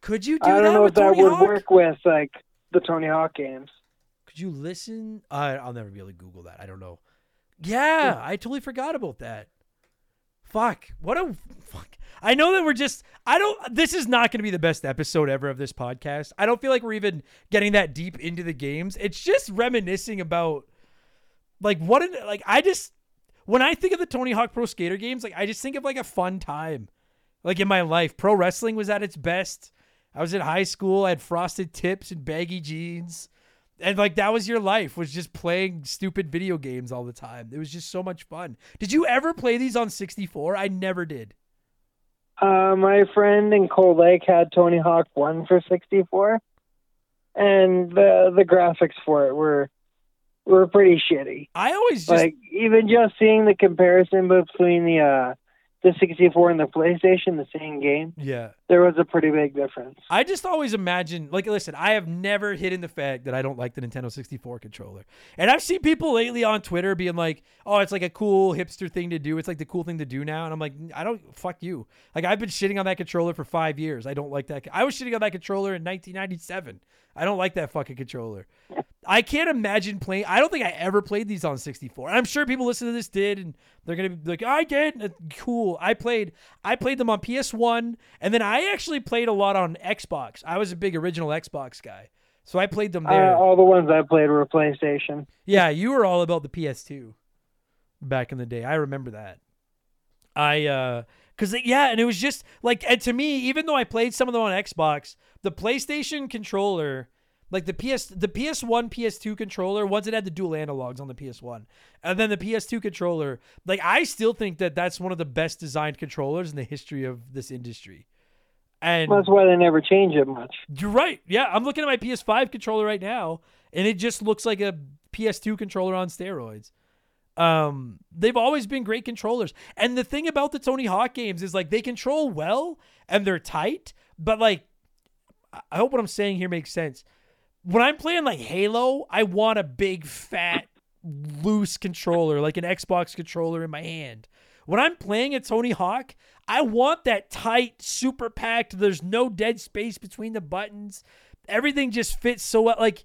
Could you do I don't know if that would Hawk? work with like the Tony Hawk games. Could you listen? Uh, I'll never be able to Google that. I don't know. Yeah, I totally forgot about that. Fuck. What a fuck. I know that we're just. I don't. This is not going to be the best episode ever of this podcast. I don't feel like we're even getting that deep into the games. It's just reminiscing about, like, what an like. I just when I think of the Tony Hawk Pro Skater games, like, I just think of like a fun time, like in my life. Pro wrestling was at its best. I was in high school. I had frosted tips and baggy jeans and like that was your life was just playing stupid video games all the time. It was just so much fun. Did you ever play these on 64 i never did. Uh, my friend in Cold Lake had Tony Hawk One for 64, and the the graphics for it were were pretty shitty. i always just like even just seeing the comparison between the uh the 64 and the PlayStation, the same game, yeah. there was a pretty big difference. i just always imagine like listen i have never hidden the fact that i don't like the nintendo 64 controller. And i've seen people lately on twitter being like oh it's like a cool hipster thing to do. It's like the cool thing to do now. And i'm like i don't fuck you. Like i've been shitting on that controller for five years. I don't like that. I was shitting on that controller in 1997 i don't like that fucking controller I can't imagine playing. I don't think I ever played these on 64. I'm sure people listening to this did, and they're gonna be like, "I did." Uh, Cool. I played. I played them on PS1, and then I actually played a lot on Xbox. I was a big original Xbox guy, so I played them there. Uh, all the ones I played were PlayStation. Yeah, you were all about the PS2 back in the day. I remember that. I uh cuz yeah, and it was just like and to me even though I played some of them on Xbox, the PlayStation controller like the PS the PS1 PS2 controller once it had the dual analogs on the PS1 and then the PS2 controller like I still think that that's one of the best designed controllers in the history of this industry. And That's why they never change it much. you're right. Yeah, I'm looking at my PS5 controller right now, and it just looks like a PS2 controller on steroids. Um, they've always been great controllers, and the thing about the Tony Hawk games is like they control well and they're tight, but like I hope what I'm saying here makes sense. When I'm playing like Halo, I want a big fat loose controller, like an Xbox controller in my hand. When I'm playing a Tony Hawk, I want that tight, super packed. There's no dead space between the buttons. Everything just fits so well. Like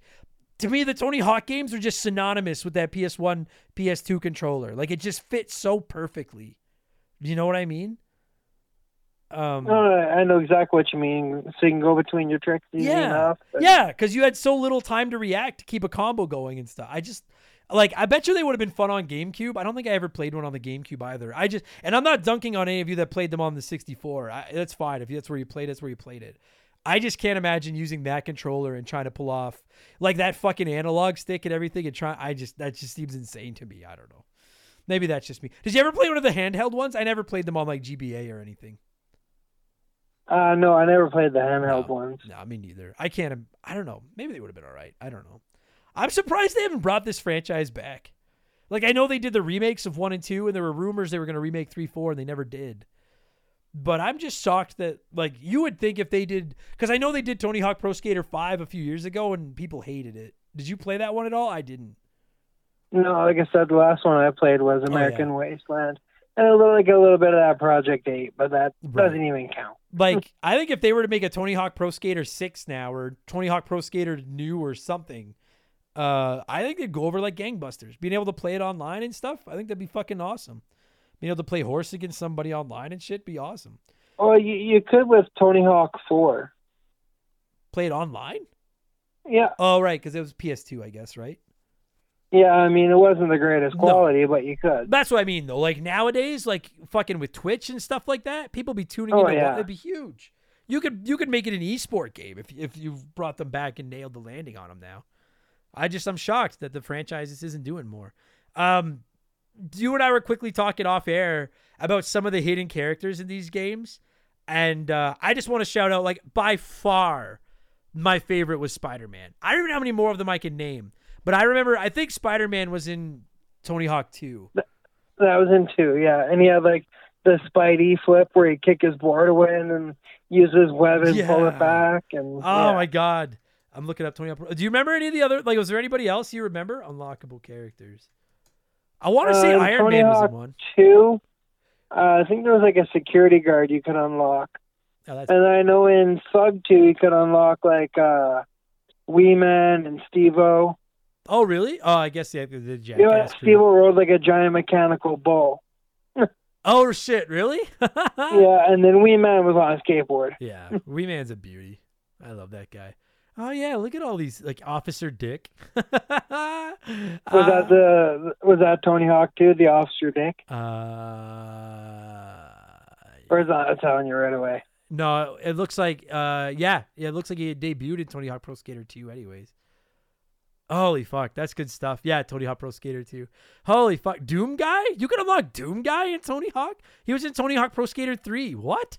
to me, the Tony Hawk games are just synonymous with that PS1, PS2 controller. Like it just fits so perfectly. You know what I mean? Um, No, I know exactly what you mean. So you can go between your tricks easy yeah, enough. yeah, because you had so little time to react to keep a combo going and stuff. I just like I bet you they would have been fun on GameCube. I don't think I ever played one on the GameCube either. I just and I'm not dunking on any of you that played them on the 64. I, that's fine if that's where you played. That's where you played it. I just can't imagine using that controller and trying to pull off like that fucking analog stick and everything and try. I just that just seems insane to me. I don't know. Maybe that's just me. Did you ever play one of the handheld ones? I never played them on like GBA or anything. Uh, no, I never played the handheld No. ones. No, me neither. I can't. I don't know. Maybe they would have been all right. I don't know. I'm surprised they haven't brought this franchise back. Like I know they did the remakes of one and two, and there were rumors they were going to remake three, four, and they never did. But I'm just shocked that like you would think if they did, because I know they did Tony Hawk Pro Skater Five a few years ago, and people hated it. Did you play that one at all? I didn't. No, like I said, the last one I played was Oh, yeah. American Wasteland, and a little like a little bit of that Project Eight, but that Right. doesn't even count. Like I think if they were to make a Tony Hawk Pro Skater Six now, or Tony Hawk Pro Skater New, or something, uh, I think they'd go over like gangbusters. Being able to play it online and stuff, I think that'd be fucking awesome. Being able to play horse against somebody online and shit, be awesome. Well, you you could with Tony Hawk Four. Play it online? Yeah, Oh, right, because it was PS2, I guess, right? Yeah, I mean it wasn't the greatest quality, but you could. That's what I mean though. Like nowadays, like fucking with Twitch and stuff like that, people be tuning Oh, into yeah. it'd be huge. You could you could make it an esport game if if you brought them back and nailed the landing on them now. I just I'm shocked that the franchise isn't doing more. Um you and I were quickly talking off air about some of the hidden characters in these games. And uh, I just want to shout out, like, by far, my favorite was Spider Man. I don't even know how many more of them I can name, but I remember, I think Spider Man was in Tony Hawk 2. That was in two, yeah. And he had like the Spidey flip where he kick his board away and then use his web and pull it back. And Oh yeah. my God. I'm looking up Tony Hawk. Do you remember any of the other, like, was there anybody else you remember? Unlockable characters. I want to say Uh, Iron Tony Man was in one. two. Uh, I think there was like a security guard you could unlock. Oh, And I know in Thug 2 you could unlock like uh Wee Man and Steve-O. Oh, really? Oh, I guess yeah, the You know, Steve-O rode like a giant mechanical bull. Oh, shit. Really? Yeah, and then Wee Man was on a skateboard. Yeah, Wee Man's a beauty. I love that guy. Oh yeah, look at all these like Officer Dick. was Was that the was that Tony Hawk 2? the Officer Dick? Uh, Or is that telling you right away? no, it looks like uh, yeah, yeah, it looks like he debuted in Tony Hawk Pro Skater 2, anyways. Holy fuck, that's good stuff. Yeah, Tony Hawk Pro Skater 2. Holy fuck, Doom Guy? You can unlock Doom Guy in Tony Hawk? He was in Tony Hawk Pro Skater 3. What?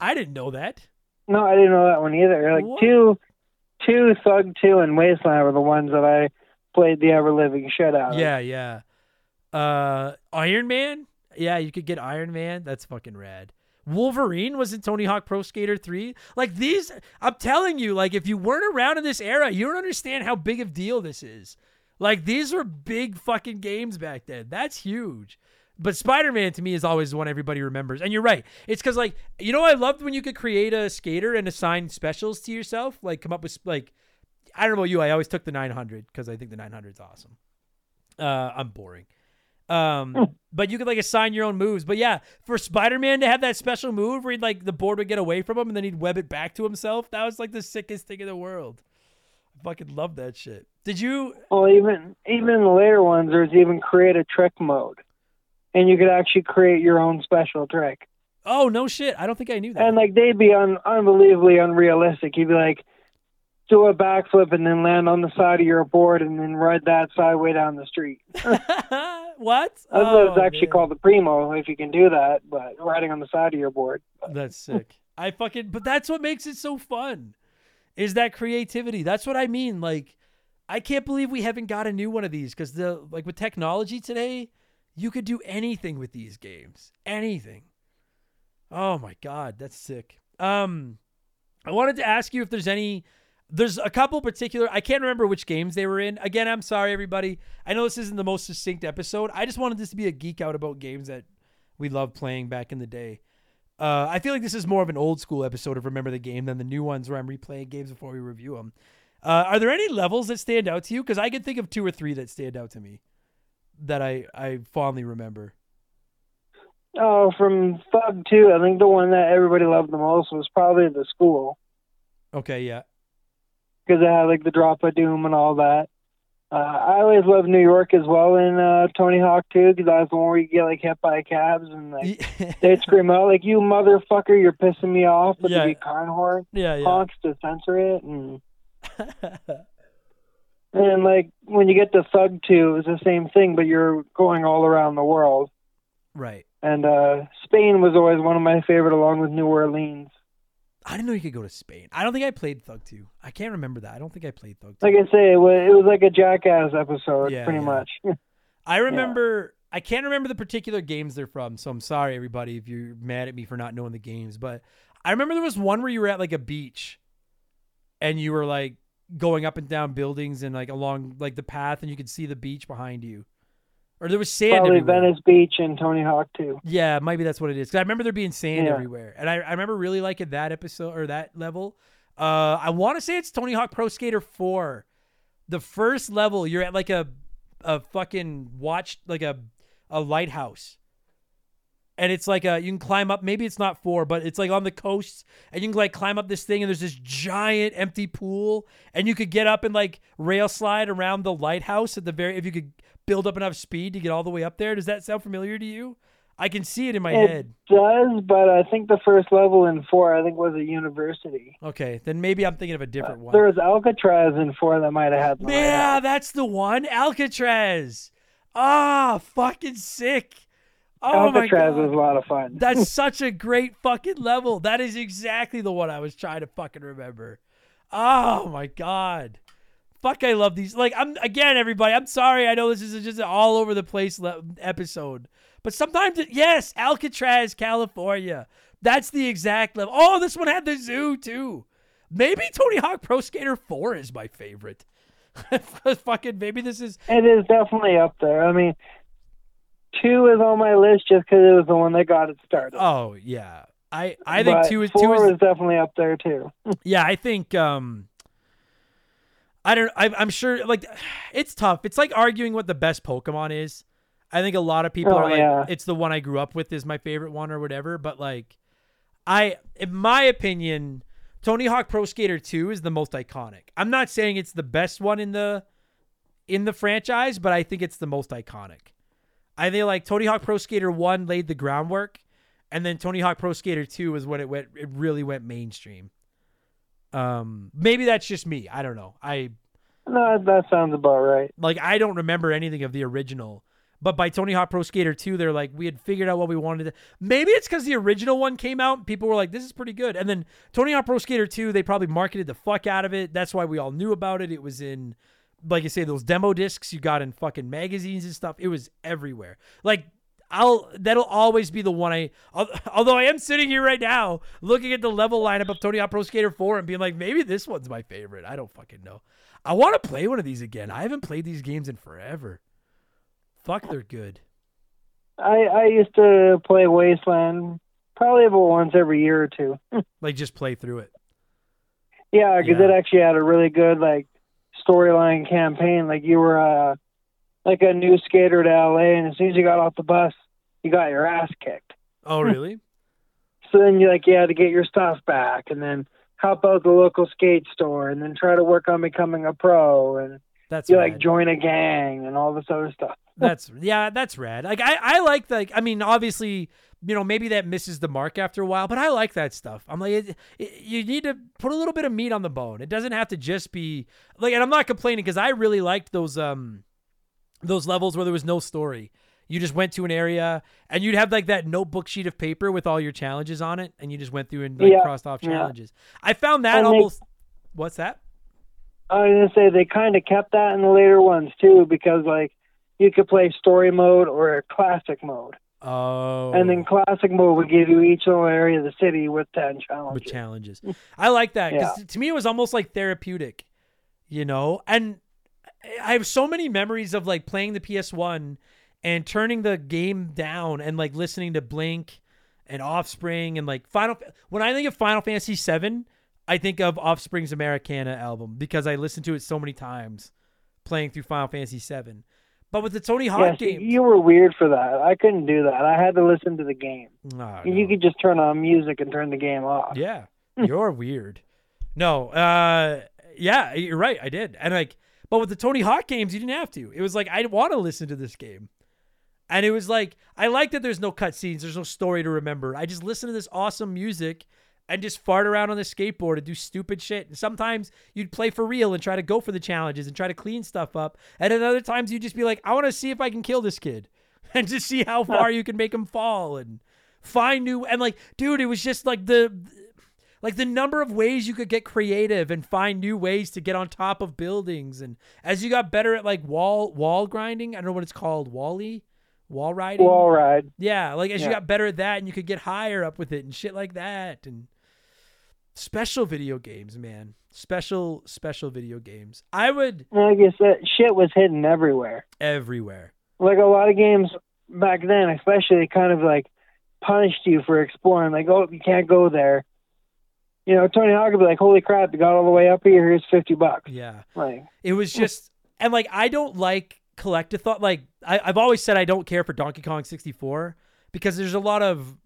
I didn't know that. No, I didn't know that one either. Like What? two, two Thug Two and Wasteland were the ones that I played the ever living shit out of. Yeah, yeah. Uh, Iron Man. Yeah, you could get Iron Man. That's fucking rad. Wolverine was in Tony Hawk Pro Skater 3. Like these, I'm telling you, like if you weren't around in this era, you don't understand how big of deal this is. Like these were big fucking games back then. That's huge. But Spider-Man to me is always the one everybody remembers. And you're right. It's because like you know I loved when you could create a skater and assign specials to yourself. Like come up with like I don't know about you. I always took the 900 because I think the 900 is awesome. Uh, I'm boring. Um, but you could like assign your own moves. But yeah, for Spider-Man to have that special move where he'd like the board would get away from him and then he'd web it back to himself, that was like the sickest thing in the world. I fucking love that shit. Did you? Well, even even the later ones, there's even create a trick mode, and you could actually create your own special trick. Oh no shit! I don't think I knew that. And like they'd be un- unbelievably unrealistic. You'd be like, do a backflip and then land on the side of your board and then ride that sideway down the street. what? That's what it's Oh, actually man. called the primo, if you can do that. But riding on the side of your board. That's sick. I fucking but that's what makes it so fun. Is that creativity. That's what I mean. Like I can't believe we haven't got a new one of these cuz the like with technology today, you could do anything with these games. Anything. Oh my god, that's sick. Um I wanted to ask you if there's any there's a couple particular I can't remember which games they were in. Again, I'm sorry everybody. I know this isn't the most succinct episode. I just wanted this to be a geek out about games that we loved playing back in the day. Uh, I feel like this is more of an old school episode of Remember the Game than the new ones where I'm replaying games before we review them. Uh, are there any levels that stand out to you? Because I can think of two or three that stand out to me that I, I fondly remember. Oh, from Thug 2, I think the one that everybody loved the most was probably the school. Okay, yeah. Because it had like the drop of doom and all that. Uh, I always loved New York as well in uh, Tony Hawk 2, because that's the one where you get like hit by cabs and like they'd scream out like "You motherfucker, you're pissing me off!" But Yeah. the big car horn yeah, yeah. honks to censor it, and and like when you get to Thug 2, it's the same thing, but you're going all around the world. right. And uh, Spain was always one of my favorite, along with New Orleans. I didn't know you could go to Spain. I don't think I played Thug 2. I can't remember that. I don't think I played Thug 2. Like I say, it was, it was like a Jackass episode, Yeah, pretty yeah. much. I remember. I can't remember the particular games they're from, so I'm sorry everybody if you're mad at me for not knowing the games. But I remember there was one where you were at like a beach, and you were like going up and down buildings and like along like the path, and you could see the beach behind you, or there was sand Probably everywhere. Venice Beach and Tony Hawk 2. Yeah, maybe that's what it is. Because I remember there being sand Yeah. everywhere, and I, I remember really liking that episode or that level. Uh, I want to say it's Tony Hawk Pro Skater Four. The first level, you're at like a a fucking watch like a a lighthouse, and it's like a you can climb up. Maybe it's not four, but it's like on the coast, and you can like climb up this thing, and there's this giant empty pool, and you could get up and like rail slide around the lighthouse at the very. If you could build up enough speed to get all the way up there, does that sound familiar to you? I can see it in my It head. It does, but I think the first level in four, I think, was a university. Okay, then maybe I'm thinking of a different one. There was Alcatraz in four that might have had. Yeah, that's the one. Alcatraz. Ah, fucking sick. Oh my god. was a lot of fun. That's such a great fucking level. That is exactly the one I was trying to fucking remember. Oh my god. Fuck, I love these. Like, I'm again, everybody. I'm sorry. I know this is just an all over the place le- episode, but sometimes, it, yes, Alcatraz, California. That's the exact level. Oh, this one had the zoo too. Maybe Tony Hawk Pro Skater 4 is my favorite. fucking maybe this is It is definitely up there. I mean, two is on my list just because it was the one that got it started. Oh yeah. I I think But two is four two is is definitely up there too. yeah. I think um. I don't. I, I'm sure. Like, it's tough. It's like arguing what the best Pokemon is. I think a lot of people Oh, are like, yeah. it's the one I grew up with is my favorite one or whatever. But like, I, in my opinion, Tony Hawk Pro Skater 2 is the most iconic. I'm not saying it's the best one in the in the franchise, but I think it's the most iconic. I think like Tony Hawk Pro Skater 1 laid the groundwork, and then Tony Hawk Pro Skater 2 is when it went it really went mainstream. Um maybe that's just me. I don't know. I No, that sounds about right. like I don't remember anything of the original. But by Tony Hawk Pro Skater 2, they're like, we had figured out what we wanted to. Maybe it's because the original one came out and people were like, this is pretty good. And then Tony Hawk Pro Skater 2, they probably marketed the fuck out of it. That's why we all knew about it. It was in, like you say, those demo discs you got in fucking magazines and stuff. It was everywhere. Like, I'll that'll always be the one I although I am sitting here right now looking at the level lineup of Tony Hawk Pro Skater 4 and being like maybe this one's my favorite. I don't fucking know. I want to play one of these again. I haven't played these games in forever. Fuck, they're good. I I used to play Wasteland probably about once every year or two. Like just play through it. Yeah, because Yeah. it actually had a really good like storyline campaign. Like you were uh, like a new skater to LA, and as soon as you got off the bus, you got your ass kicked. Oh really? So then you like you had to get your stuff back, and then help out the local skate store, and then try to work on becoming a pro, and That's you rad. like join a gang and all this other stuff. That's yeah, that's rad. Like I, I like like I mean, obviously, you know, maybe that misses the mark after a while, but I like that stuff. I'm like, it, it, you need to put a little bit of meat on the bone. It doesn't have to just be like, and I'm not complaining because I really liked those um those levels where there was no story. You just went to an area and you'd have like that notebook sheet of paper with all your challenges on it, and you just went through and like Yeah, crossed off yeah. challenges. I found that And they- almost. What's that? I was gonna say they kind of kept that in the later ones too, because like you could play story mode or classic mode. Oh, And then oh. classic mode would give you each little area of the city with 10 challenges. with challenges. I like that because to me it was almost like therapeutic, you know. And I have so many memories of like playing the PS One and turning the game down and like listening to Blink and Offspring and like Final. When I think of Final Fantasy VII, I think of Offspring's Americana album because I listened to it so many times playing through Final Fantasy VII. But with the Tony Hawk yeah, see, games, you were weird for that. I couldn't do that. I had to listen to the game. Oh, You no. could just turn on music and turn the game off. Yeah, you're weird. No, uh, yeah, you're right. I did, and like, but with the Tony Hawk games, you didn't have to. It was like I want to listen to this game, and it was like I like that there's no cutscenes, there's no story to remember. I just listen to this awesome music and just fart around on the skateboard and do stupid shit. And sometimes you'd play for real and try to go for the challenges and try to clean stuff up, and at other times you'd just be like, I want to see if I can kill this kid, and just see how far you can make him fall and find new and like, dude, it was just like the like the number of ways you could get creative and find new ways to get on top of buildings and as you got better at like wall wall grinding i don't know what it's called wally wall riding Wall ride. yeah like as you got better at that and you could get higher up with it and shit like that and special video games man special special video games i would Like I said, shit was hidden everywhere. everywhere Like a lot of games back then, especially, kind of like punished you for exploring. Like, oh, you can't go there. You know, Tony Hawk would be like, "Holy crap, you got all the way up here. Here's fifty bucks." yeah Like, It was just and like I don't like collective thought. Like I, I've always said I don't care for Donkey Kong 64 because there's a lot of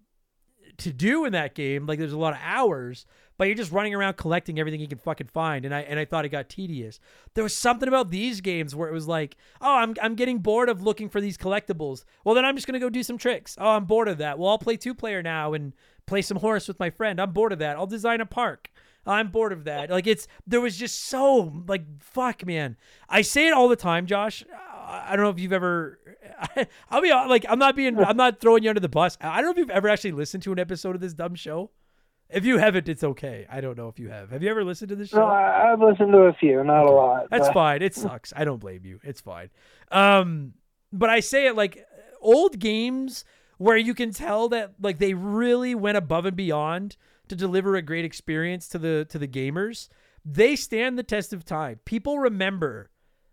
to do in that game. Like there's a lot of hours, but you're just running around collecting everything you can fucking find. And I and I thought it got tedious. There was something about these games where it was like, oh, I'm I'm getting bored of looking for these collectibles. Well, then I'm just gonna go do some tricks. Oh, I'm bored of that. Well, I'll play two player now and play some horse with my friend. I'm bored of that. I'll design a park. I'm bored of that. Like it's there was just so like fuck man. I say it all the time, Josh. I don't know if you've ever I'll be like I'm not being I'm not throwing you under the bus. I don't know if you've ever actually listened to an episode of this dumb show. If you haven't, it's okay. I don't know if you have. Have you ever listened to this show? No, I, I've listened to a few, not a lot. That's but- fine. It sucks. I don't blame you. It's fine. Um, but I say it like old games where you can tell that like they really went above and beyond to deliver a great experience to the to the gamers. They stand the test of time. People remember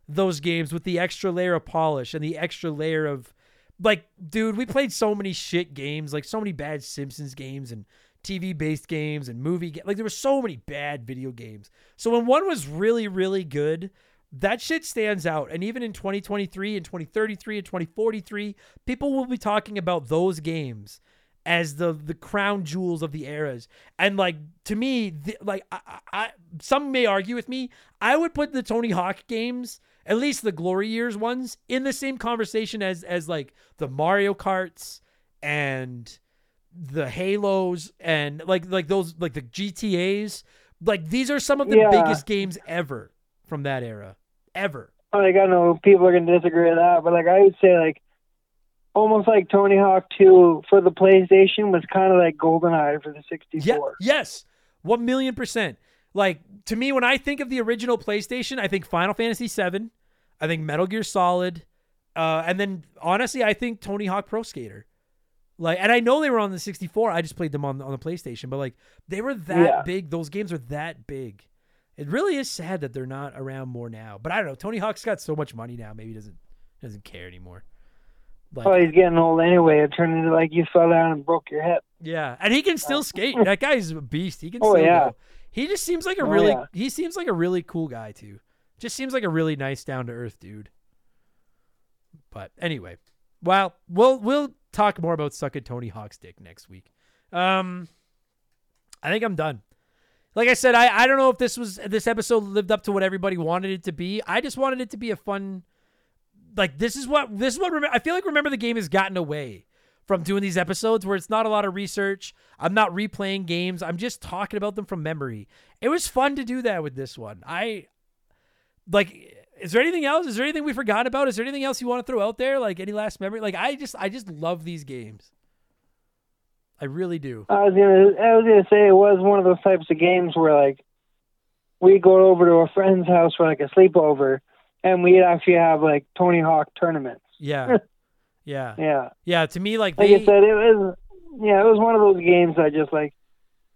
those games with the extra layer of polish and the extra layer of like dude, we played so many shit games, like so many bad Simpsons games and TV based games and movie ga- like there were so many bad video games. So when one was really really good, that shit stands out. And even in 2023 and 2033 and 2043, people will be talking about those games as the the crown jewels of the eras. And like to me, the, like I, I, some may argue with me, I would put the Tony Hawk games, at least the Glory Years ones, in the same conversation as as like the Mario Karts and the Halos and like like those like the GTA's. Like these are some of the Yeah. biggest games ever from that era, ever. like I know people are gonna disagree with that, but like I would say like almost like Tony Hawk 2 for the PlayStation was kind of like GoldenEye for the 64. Yeah. Yes. One million percent. Like to me, when I think of the original PlayStation, I think Final Fantasy 7, I think Metal Gear Solid, uh, and then honestly, I think Tony Hawk Pro Skater. Like, and I know they were on the 64. I just played them on on the PlayStation, but like they were that Yeah. big. Those games are that big. It really is sad that they're not around more now. But I don't know. Tony Hawk's got so much money now. Maybe he doesn't doesn't care anymore. Like, Oh, he's getting old anyway. It turned into like you fell down and broke your hip. Yeah, and he can still skate. That guy's a beast. He can Oh, still yeah. go. He just seems like a Oh, really yeah. he seems like a really cool guy too. Just seems like a really nice down to earth dude. But anyway, well, we'll we'll talk more about sucking Tony Hawk's dick next week. Um I think I'm done. Like I said, I, I don't know if this was this episode lived up to what everybody wanted it to be. I just wanted it to be a fun like this is what this is what I feel like remember the game has gotten away from doing these episodes where it's not a lot of research. I'm not replaying games. I'm just talking about them from memory. It was fun to do that with this one. I like is there anything else? Is there anything we forgot about? Is there anything else you want to throw out there? Like any last memory? Like I just I just love these games. I really do. I was gonna I was gonna say it was one of those types of games where like we go over to a friend's house for like a sleepover and we'd actually have like Tony Hawk tournaments. Yeah. Yeah. Yeah. Yeah, to me like Like they I said, it was yeah, it was one of those games that just like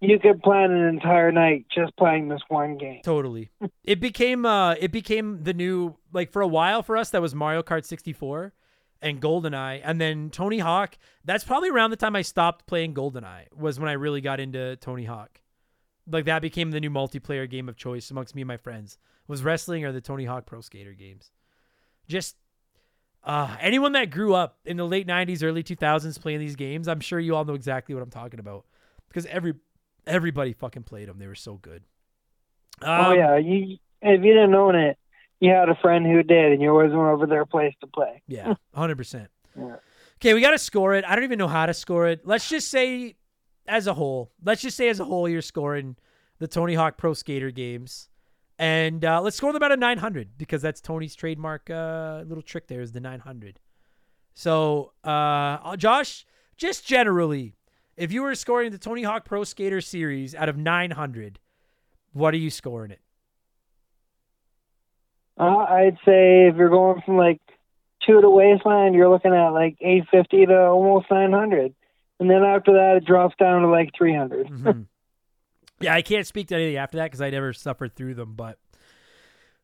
you could plan an entire night just playing this one game. Totally. it became uh it became the new like for a while for us that was Mario Kart 64 and GoldenEye and then Tony Hawk. That's probably around the time I stopped playing GoldenEye was when I really got into Tony Hawk. Like that became the new multiplayer game of choice amongst me and my friends. Was wrestling or the Tony Hawk Pro Skater games. Just uh anyone that grew up in the late 90s early 2000s playing these games, I'm sure you all know exactly what I'm talking about because every everybody fucking played them. They were so good. oh Um, yeah, you if you didn't own it, you had a friend who did, and you always went over their place to play. Yeah, hundred percent. Yeah. Okay, we got to score it. I don't even know how to score it. Let's just say, as a whole, let's just say as a whole, you're scoring the Tony Hawk Pro Skater games, and uh, let's score them at a 900 because that's Tony's trademark uh, little trick. There is the 900. So, uh, Josh, just generally, if you were scoring the Tony Hawk Pro Skater series out of 900, what are you scoring it? Uh, I'd say if you're going from like two to wasteland, you're looking at like 850 to almost 900, and then after that it drops down to like 300. Mhm. yeah, I can't speak to anything after that because I never suffered through them. But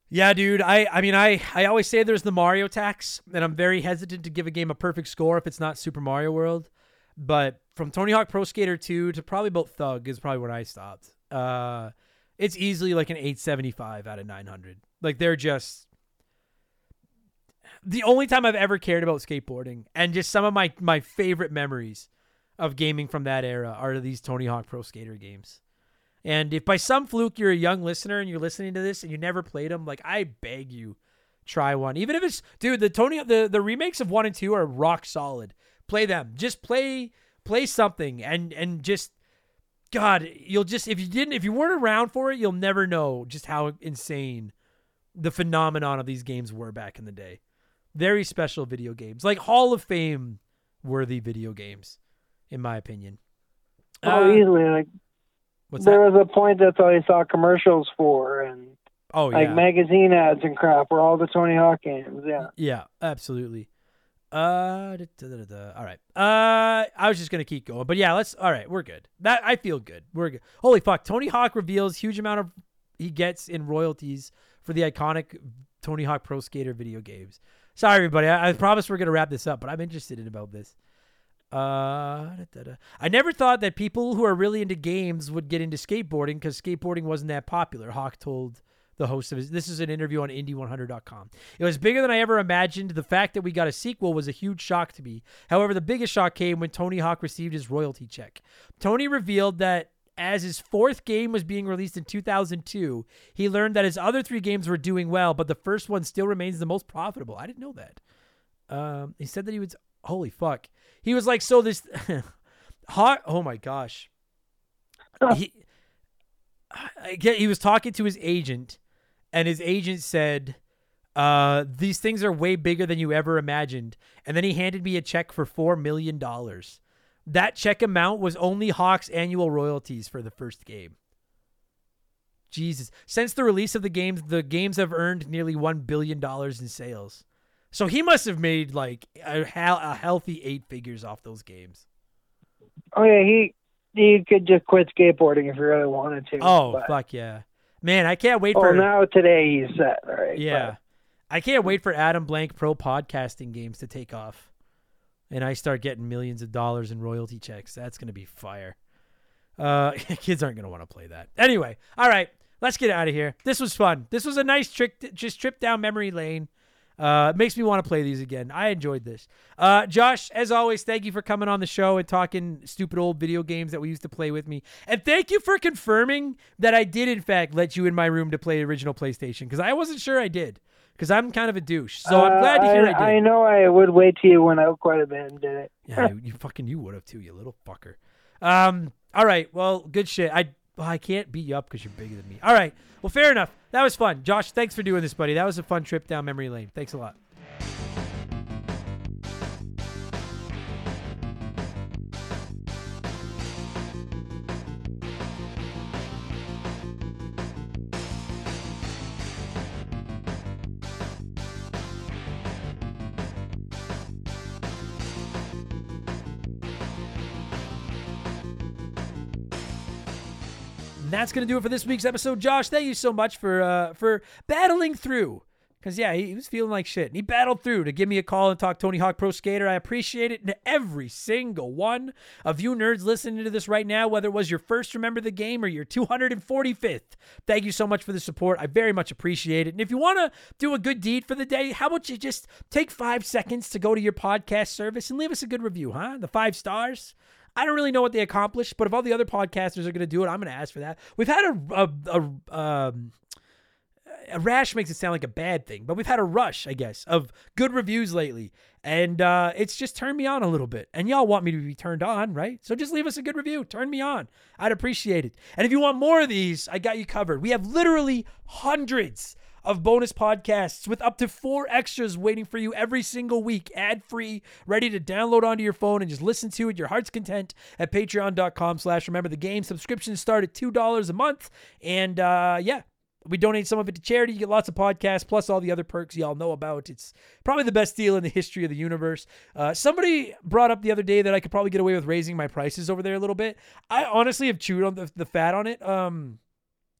yeah, dude, I I mean I I always say there's the Mario tax, and I'm very hesitant to give a game a perfect score if it's not Super Mario World. But from Tony Hawk Pro Skater 2 to probably about Thug is probably when I stopped. Uh, it's easily like an 875 out of 900. Like they're just the only time I've ever cared about skateboarding, and just some of my my favorite memories of gaming from that era are these Tony Hawk Pro Skater games. And if by some fluke you're a young listener and you're listening to this and you never played them, like I beg you, try one. Even if it's dude, the Tony the the remakes of one and two are rock solid. Play them. Just play play something and and just God, you'll just if you didn't if you weren't around for it, you'll never know just how insane the phenomenon of these games were back in the day. Very special video games, like Hall of Fame worthy video games, in my opinion. Oh, Uh, easily. Like what's there that? was a point that's all you saw commercials for, and Oh like yeah, magazine ads and crap were all the Tony Hawk games. Yeah. yeah, absolutely. Uh, da, da, da. all right. Uh, I was just gonna keep going, but yeah, let's. All right, we're good. That I feel good. We're good. Holy fuck! Tony Hawk reveals huge amount of he gets in royalties for the iconic Tony Hawk Pro Skater video games. Sorry, everybody. I, I promise we're gonna wrap this up, but I'm interested in about this. Uh, da, da, da. I never thought that people who are really into games would get into skateboarding because skateboarding wasn't that popular. Hawk told the host of his. This is an interview on indy100.com. It was bigger than I ever imagined. The fact that we got a sequel was a huge shock to me. However, the biggest shock came when Tony Hawk received his royalty check. Tony revealed that as his fourth game was being released in 2002, he learned that his other three games were doing well, but the first one still remains the most profitable. I didn't know that. Um, he said that he was holy fuck. He was like, so this hot. Oh my gosh. he, I get. He was talking to his agent, and his agent said, "Uh, these things are way bigger than you ever imagined." And then he handed me a check for four million dollars. That check amount was only Hawk's annual royalties for the first game. Jesus. Since the release of the games, the games have earned nearly $1 billion in sales. So he must have made like a, a healthy eight figures off those games. Oh yeah, he he could just quit skateboarding if he really wanted to. Oh, but- fuck yeah. Man, I can't wait Oh, for now today he's set. All right. Yeah. I can't wait for Adam Blank Pro podcasting games to take off. And I start getting millions of dollars in royalty checks. That's going to be fire. Uh, kids aren't going to want to play that. Anyway, all right, let's get out of here. This was fun. This was a nice trick, just trip down memory lane. Uh, it makes me want to play these again. I enjoyed this. Uh, Josh, as always, thank you for coming on the show and talking stupid old video games that we used to play with me. And thank you for confirming that I did, in fact, let you in my room to play original PlayStation because I wasn't sure I did because I'm kind of a douche. So I'm Uh, glad to hear I, did. I know I would wait till you went out quite a bit and did it. Yeah, you, you fucking you would have too, you little fucker. Um, all right, well, good shit. I well, I can't beat you up because you're bigger than me. All right, well, fair enough. That was fun, Josh. Thanks for doing this, buddy. That was a fun trip down memory lane. Thanks a lot. That's gonna do it for this week's episode. Josh, thank you so much for uh for battling through. Cause yeah, he, he was feeling like shit. And he battled through to give me a call and talk Tony Hawk Pro Skater. I appreciate it. And every single one of you nerds listening to this right now, whether it was your first remember the game or your 245th, thank you so much for the support. I very much appreciate it. And if you want to do a good deed for the day, how about you just take five seconds to go to your podcast service and leave us a good review, huh? The five stars. I don't really know what they accomplished, but if all the other podcasters are going to do it, I'm going to ask for that. We've had a a, a, um, a rash makes it sound like a bad thing, but we've had a rush, I guess, of good reviews lately, and uh, it's just turned me on a little bit. And y'all want me to be turned on, right? So just leave us a good review, turn me on. I'd appreciate it. And if you want more of these, I got you covered. We have literally hundreds of bonus podcasts with up to four extras waiting for you every single week, ad free, ready to download onto your phone and just listen to at your heart's content at patreon.com slash remember the game. Subscriptions start at $2 a month. And uh, yeah, we donate some of it to charity. You get lots of podcasts, plus all the other perks y'all know about. It's probably the best deal in the history of the universe. Uh, somebody brought up the other day that I could probably get away with raising my prices over there a little bit. I honestly have chewed on the, the fat on it. Um,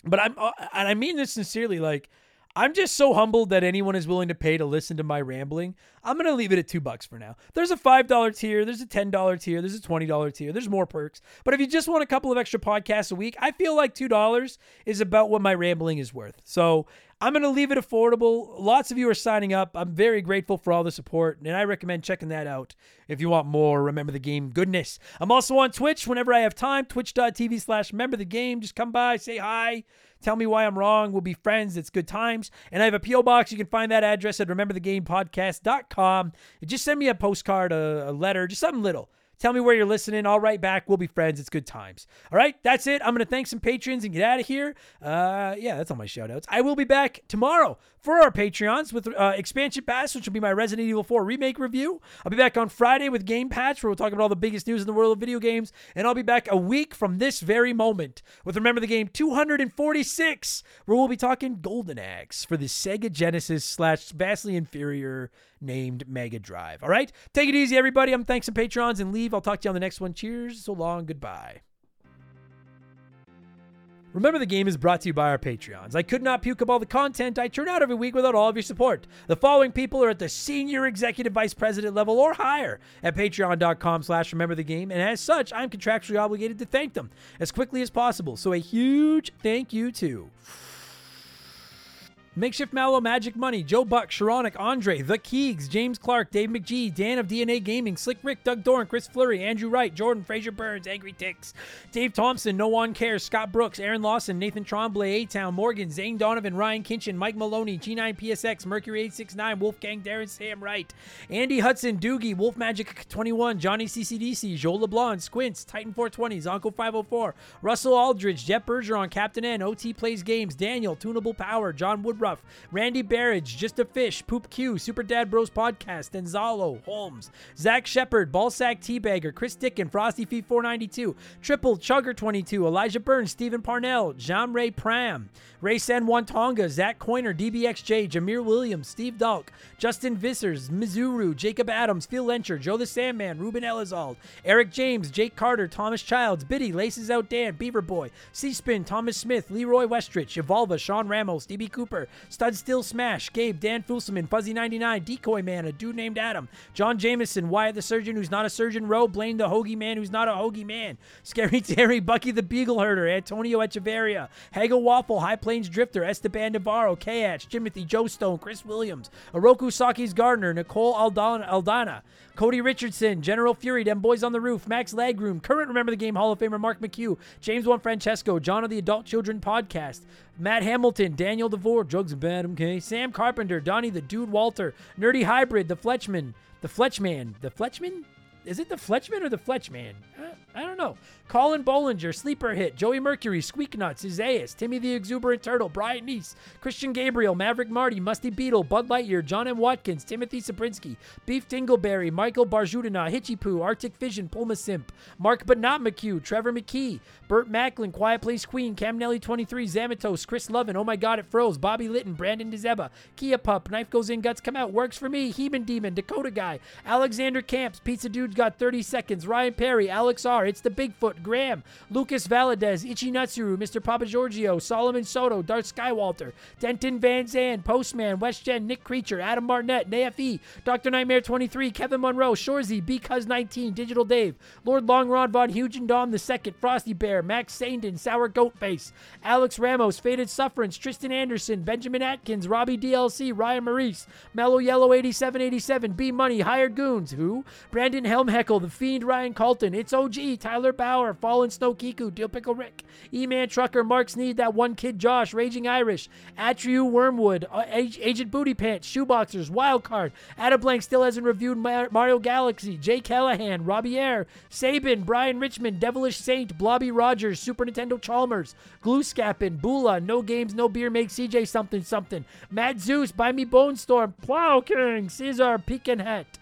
but I'm, uh, and I mean this sincerely, like, I'm just so humbled that anyone is willing to pay to listen to my rambling. I'm gonna leave it at two bucks for now. There's a five dollar tier, there's a ten dollar tier, there's a twenty dollar tier, there's more perks. But if you just want a couple of extra podcasts a week, I feel like two dollars is about what my rambling is worth. So I'm going to leave it affordable. Lots of you are signing up. I'm very grateful for all the support, and I recommend checking that out if you want more Remember the Game goodness. I'm also on Twitch whenever I have time, twitch.tv slash remember the game. Just come by, say hi, tell me why I'm wrong. We'll be friends. It's good times. And I have a P.O. box. You can find that address at rememberthegamepodcast.com. Just send me a postcard, a, a letter, just something little. Tell me where you're listening. I'll write back. We'll be friends. It's good times. All right, that's it. I'm going to thank some patrons and get out of here. Uh, yeah, that's all my shout outs. I will be back tomorrow for our Patreons with uh, Expansion Pass, which will be my Resident Evil 4 remake review. I'll be back on Friday with Game Patch, where we'll talk about all the biggest news in the world of video games. And I'll be back a week from this very moment with Remember the Game 246, where we'll be talking Golden Axe for the Sega Genesis slash vastly inferior named Mega Drive. All right, take it easy, everybody. I'm thanks some patrons and leave. I'll talk to you on the next one. Cheers. So long. Goodbye. Remember, the game is brought to you by our Patreons. I could not puke up all the content I churn out every week without all of your support. The following people are at the senior executive vice president level or higher at patreon.com slash remember the game, and as such, I'm contractually obligated to thank them as quickly as possible. So a huge thank you to Makeshift Mallow, Magic Money, Joe Buck, Sharonic, Andre, The Keegs, James Clark, Dave McGee, Dan of DNA Gaming, Slick Rick, Doug Dorn, Chris Flurry, Andrew Wright, Jordan, Fraser Burns, Angry Ticks, Dave Thompson, No One Cares, Scott Brooks, Aaron Lawson, Nathan Tremblay, A-Town, Morgan, Zane Donovan, Ryan Kinchin, Mike Maloney, G9PSX, Mercury 869, Wolfgang, Darren, Sam Wright, Andy Hudson, Doogie, Wolf Magic 21, Johnny CCDC, Joel LeBlanc, Squints, Titan 420, Zonko 504, Russell Aldridge, Jeff Bergeron, Captain N, OT Plays Games, Daniel, Tunable Power, John Woodruff, Randy Barrage, Just a Fish, Poop Q, Super Dad Bros Podcast, Enzalo, Holmes, Zach Shepard, Ballsack Teabagger, Chris Dickin, Frosty Feet 492, Triple Chugger 22, Elijah Burns, Stephen Parnell, Jean Ray Pram, Ray San Juan Tonga, Zach Coiner, DBXJ, Jameer Williams, Steve Dalk, Justin Vissers, Mizuru, Jacob Adams, Phil Lencher, Joe the Sandman, Ruben Elizald, Eric James, Jake Carter, Thomas Childs, Biddy, Laces Out Dan, Beaver Boy, C Spin, Thomas Smith, Leroy Westrich, Evolva, Sean Ramos, DB Cooper, Stud Still Smash, Gabe, Dan Fulselman, Fuzzy99, Decoy Man, a dude named Adam, John Jameson, Wyatt the Surgeon who's not a surgeon, Rowe, Blaine the Hoagie Man who's not a Hoagie Man, Scary Terry, Bucky the Beagle Herder, Antonio Echeverria, Hagel Waffle, High Plains Drifter, Esteban Navarro, Kh, Timothy, Joe Stone, Chris Williams, Oroku Saki's Gardener, Nicole Aldana, Aldana, Cody Richardson, General Fury, Them Boys on the Roof, Max Lagroom, current Remember the Game Hall of Famer Mark McHugh, James One Francesco, John of the Adult Children Podcast, Matt Hamilton, Daniel DeVore, Jugs and Bad, okay, Sam Carpenter, Donnie the Dude Walter, Nerdy Hybrid, The Fletchman, The Fletchman, The Fletchman? Is it the Fletchman or the Fletchman? I don't know. Colin Bollinger, Sleeper Hit, Joey Mercury, Squeak Nuts, Isaias, Timmy the Exuberant Turtle, Brian Neese, Christian Gabriel, Maverick Marty, Musty Beetle, Bud Lightyear, John M. Watkins, Timothy Sabrinsky, Beef Dingleberry, Michael Barjudina, Hitchy Poo, Arctic Vision, Pulma Simp, Mark But Not McHugh, Trevor McKee, Burt Macklin, Quiet Place Queen, Cam Nelly 23, Zamatos, Chris Lovin, Oh My God It Froze, Bobby Litton, Brandon DeZeba, Kia Pup, Knife Goes In, Guts Come Out, Works For Me, Heman Demon, Dakota Guy, Alexander Camps, Pizza Dude's Got 30 Seconds, Ryan Perry, Alex R, It's the Bigfoot, Graham, Lucas Valadez, Ichi Natsuru, Mr. Papa Giorgio, Solomon Soto, Darth Skywalter, Denton Van Zandt, Postman, West Gen, Nick Creature, Adam Martinette, NAFE, Dr. Nightmare 23, Kevin Monroe, Shorzy, Because 19, Digital Dave, Lord Longrod Von Hugendom II, Frosty Bear, Max Sandin, Sour Goat Face, Alex Ramos, Faded Sufferance, Tristan Anderson, Benjamin Atkins, Robbie DLC, Ryan Maurice, Mellow Yellow 8787, B Money, Hired Goons, who? Brandon Helmheckle, The Fiend, Ryan Colton, It's OG, Tyler Bauer, Fallen Snow Kiku, Deal Pickle Rick, E-Man Trucker, Mark Sneed, That One Kid Josh, Raging Irish, Atriu Wormwood, uh, Ag- Agent Booty Pants, Shoeboxers, Wildcard, Adam Blank still hasn't reviewed Mar- Mario Galaxy, Jay Callahan, Robbie Air, Sabin, Brian Richmond, Devilish Saint, Blobby Rogers, Super Nintendo Chalmers, Glue Scappin, Bula, No Games, No Beer, Make CJ something something, Mad Zeus, Buy Me Bone Storm, Plow King, Caesar, Pekin Hat,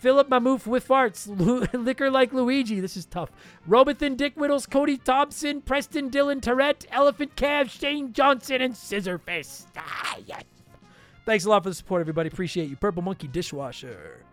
Fill up my move with farts. Liquor like Luigi. This is tough. Robothan, Dick Whittles, Cody Thompson, Preston Dillon, Tourette, Elephant Cab, Shane Johnson, and Scissorface. Ah, yes. Thanks a lot for the support, everybody. Appreciate you. Purple Monkey Dishwasher.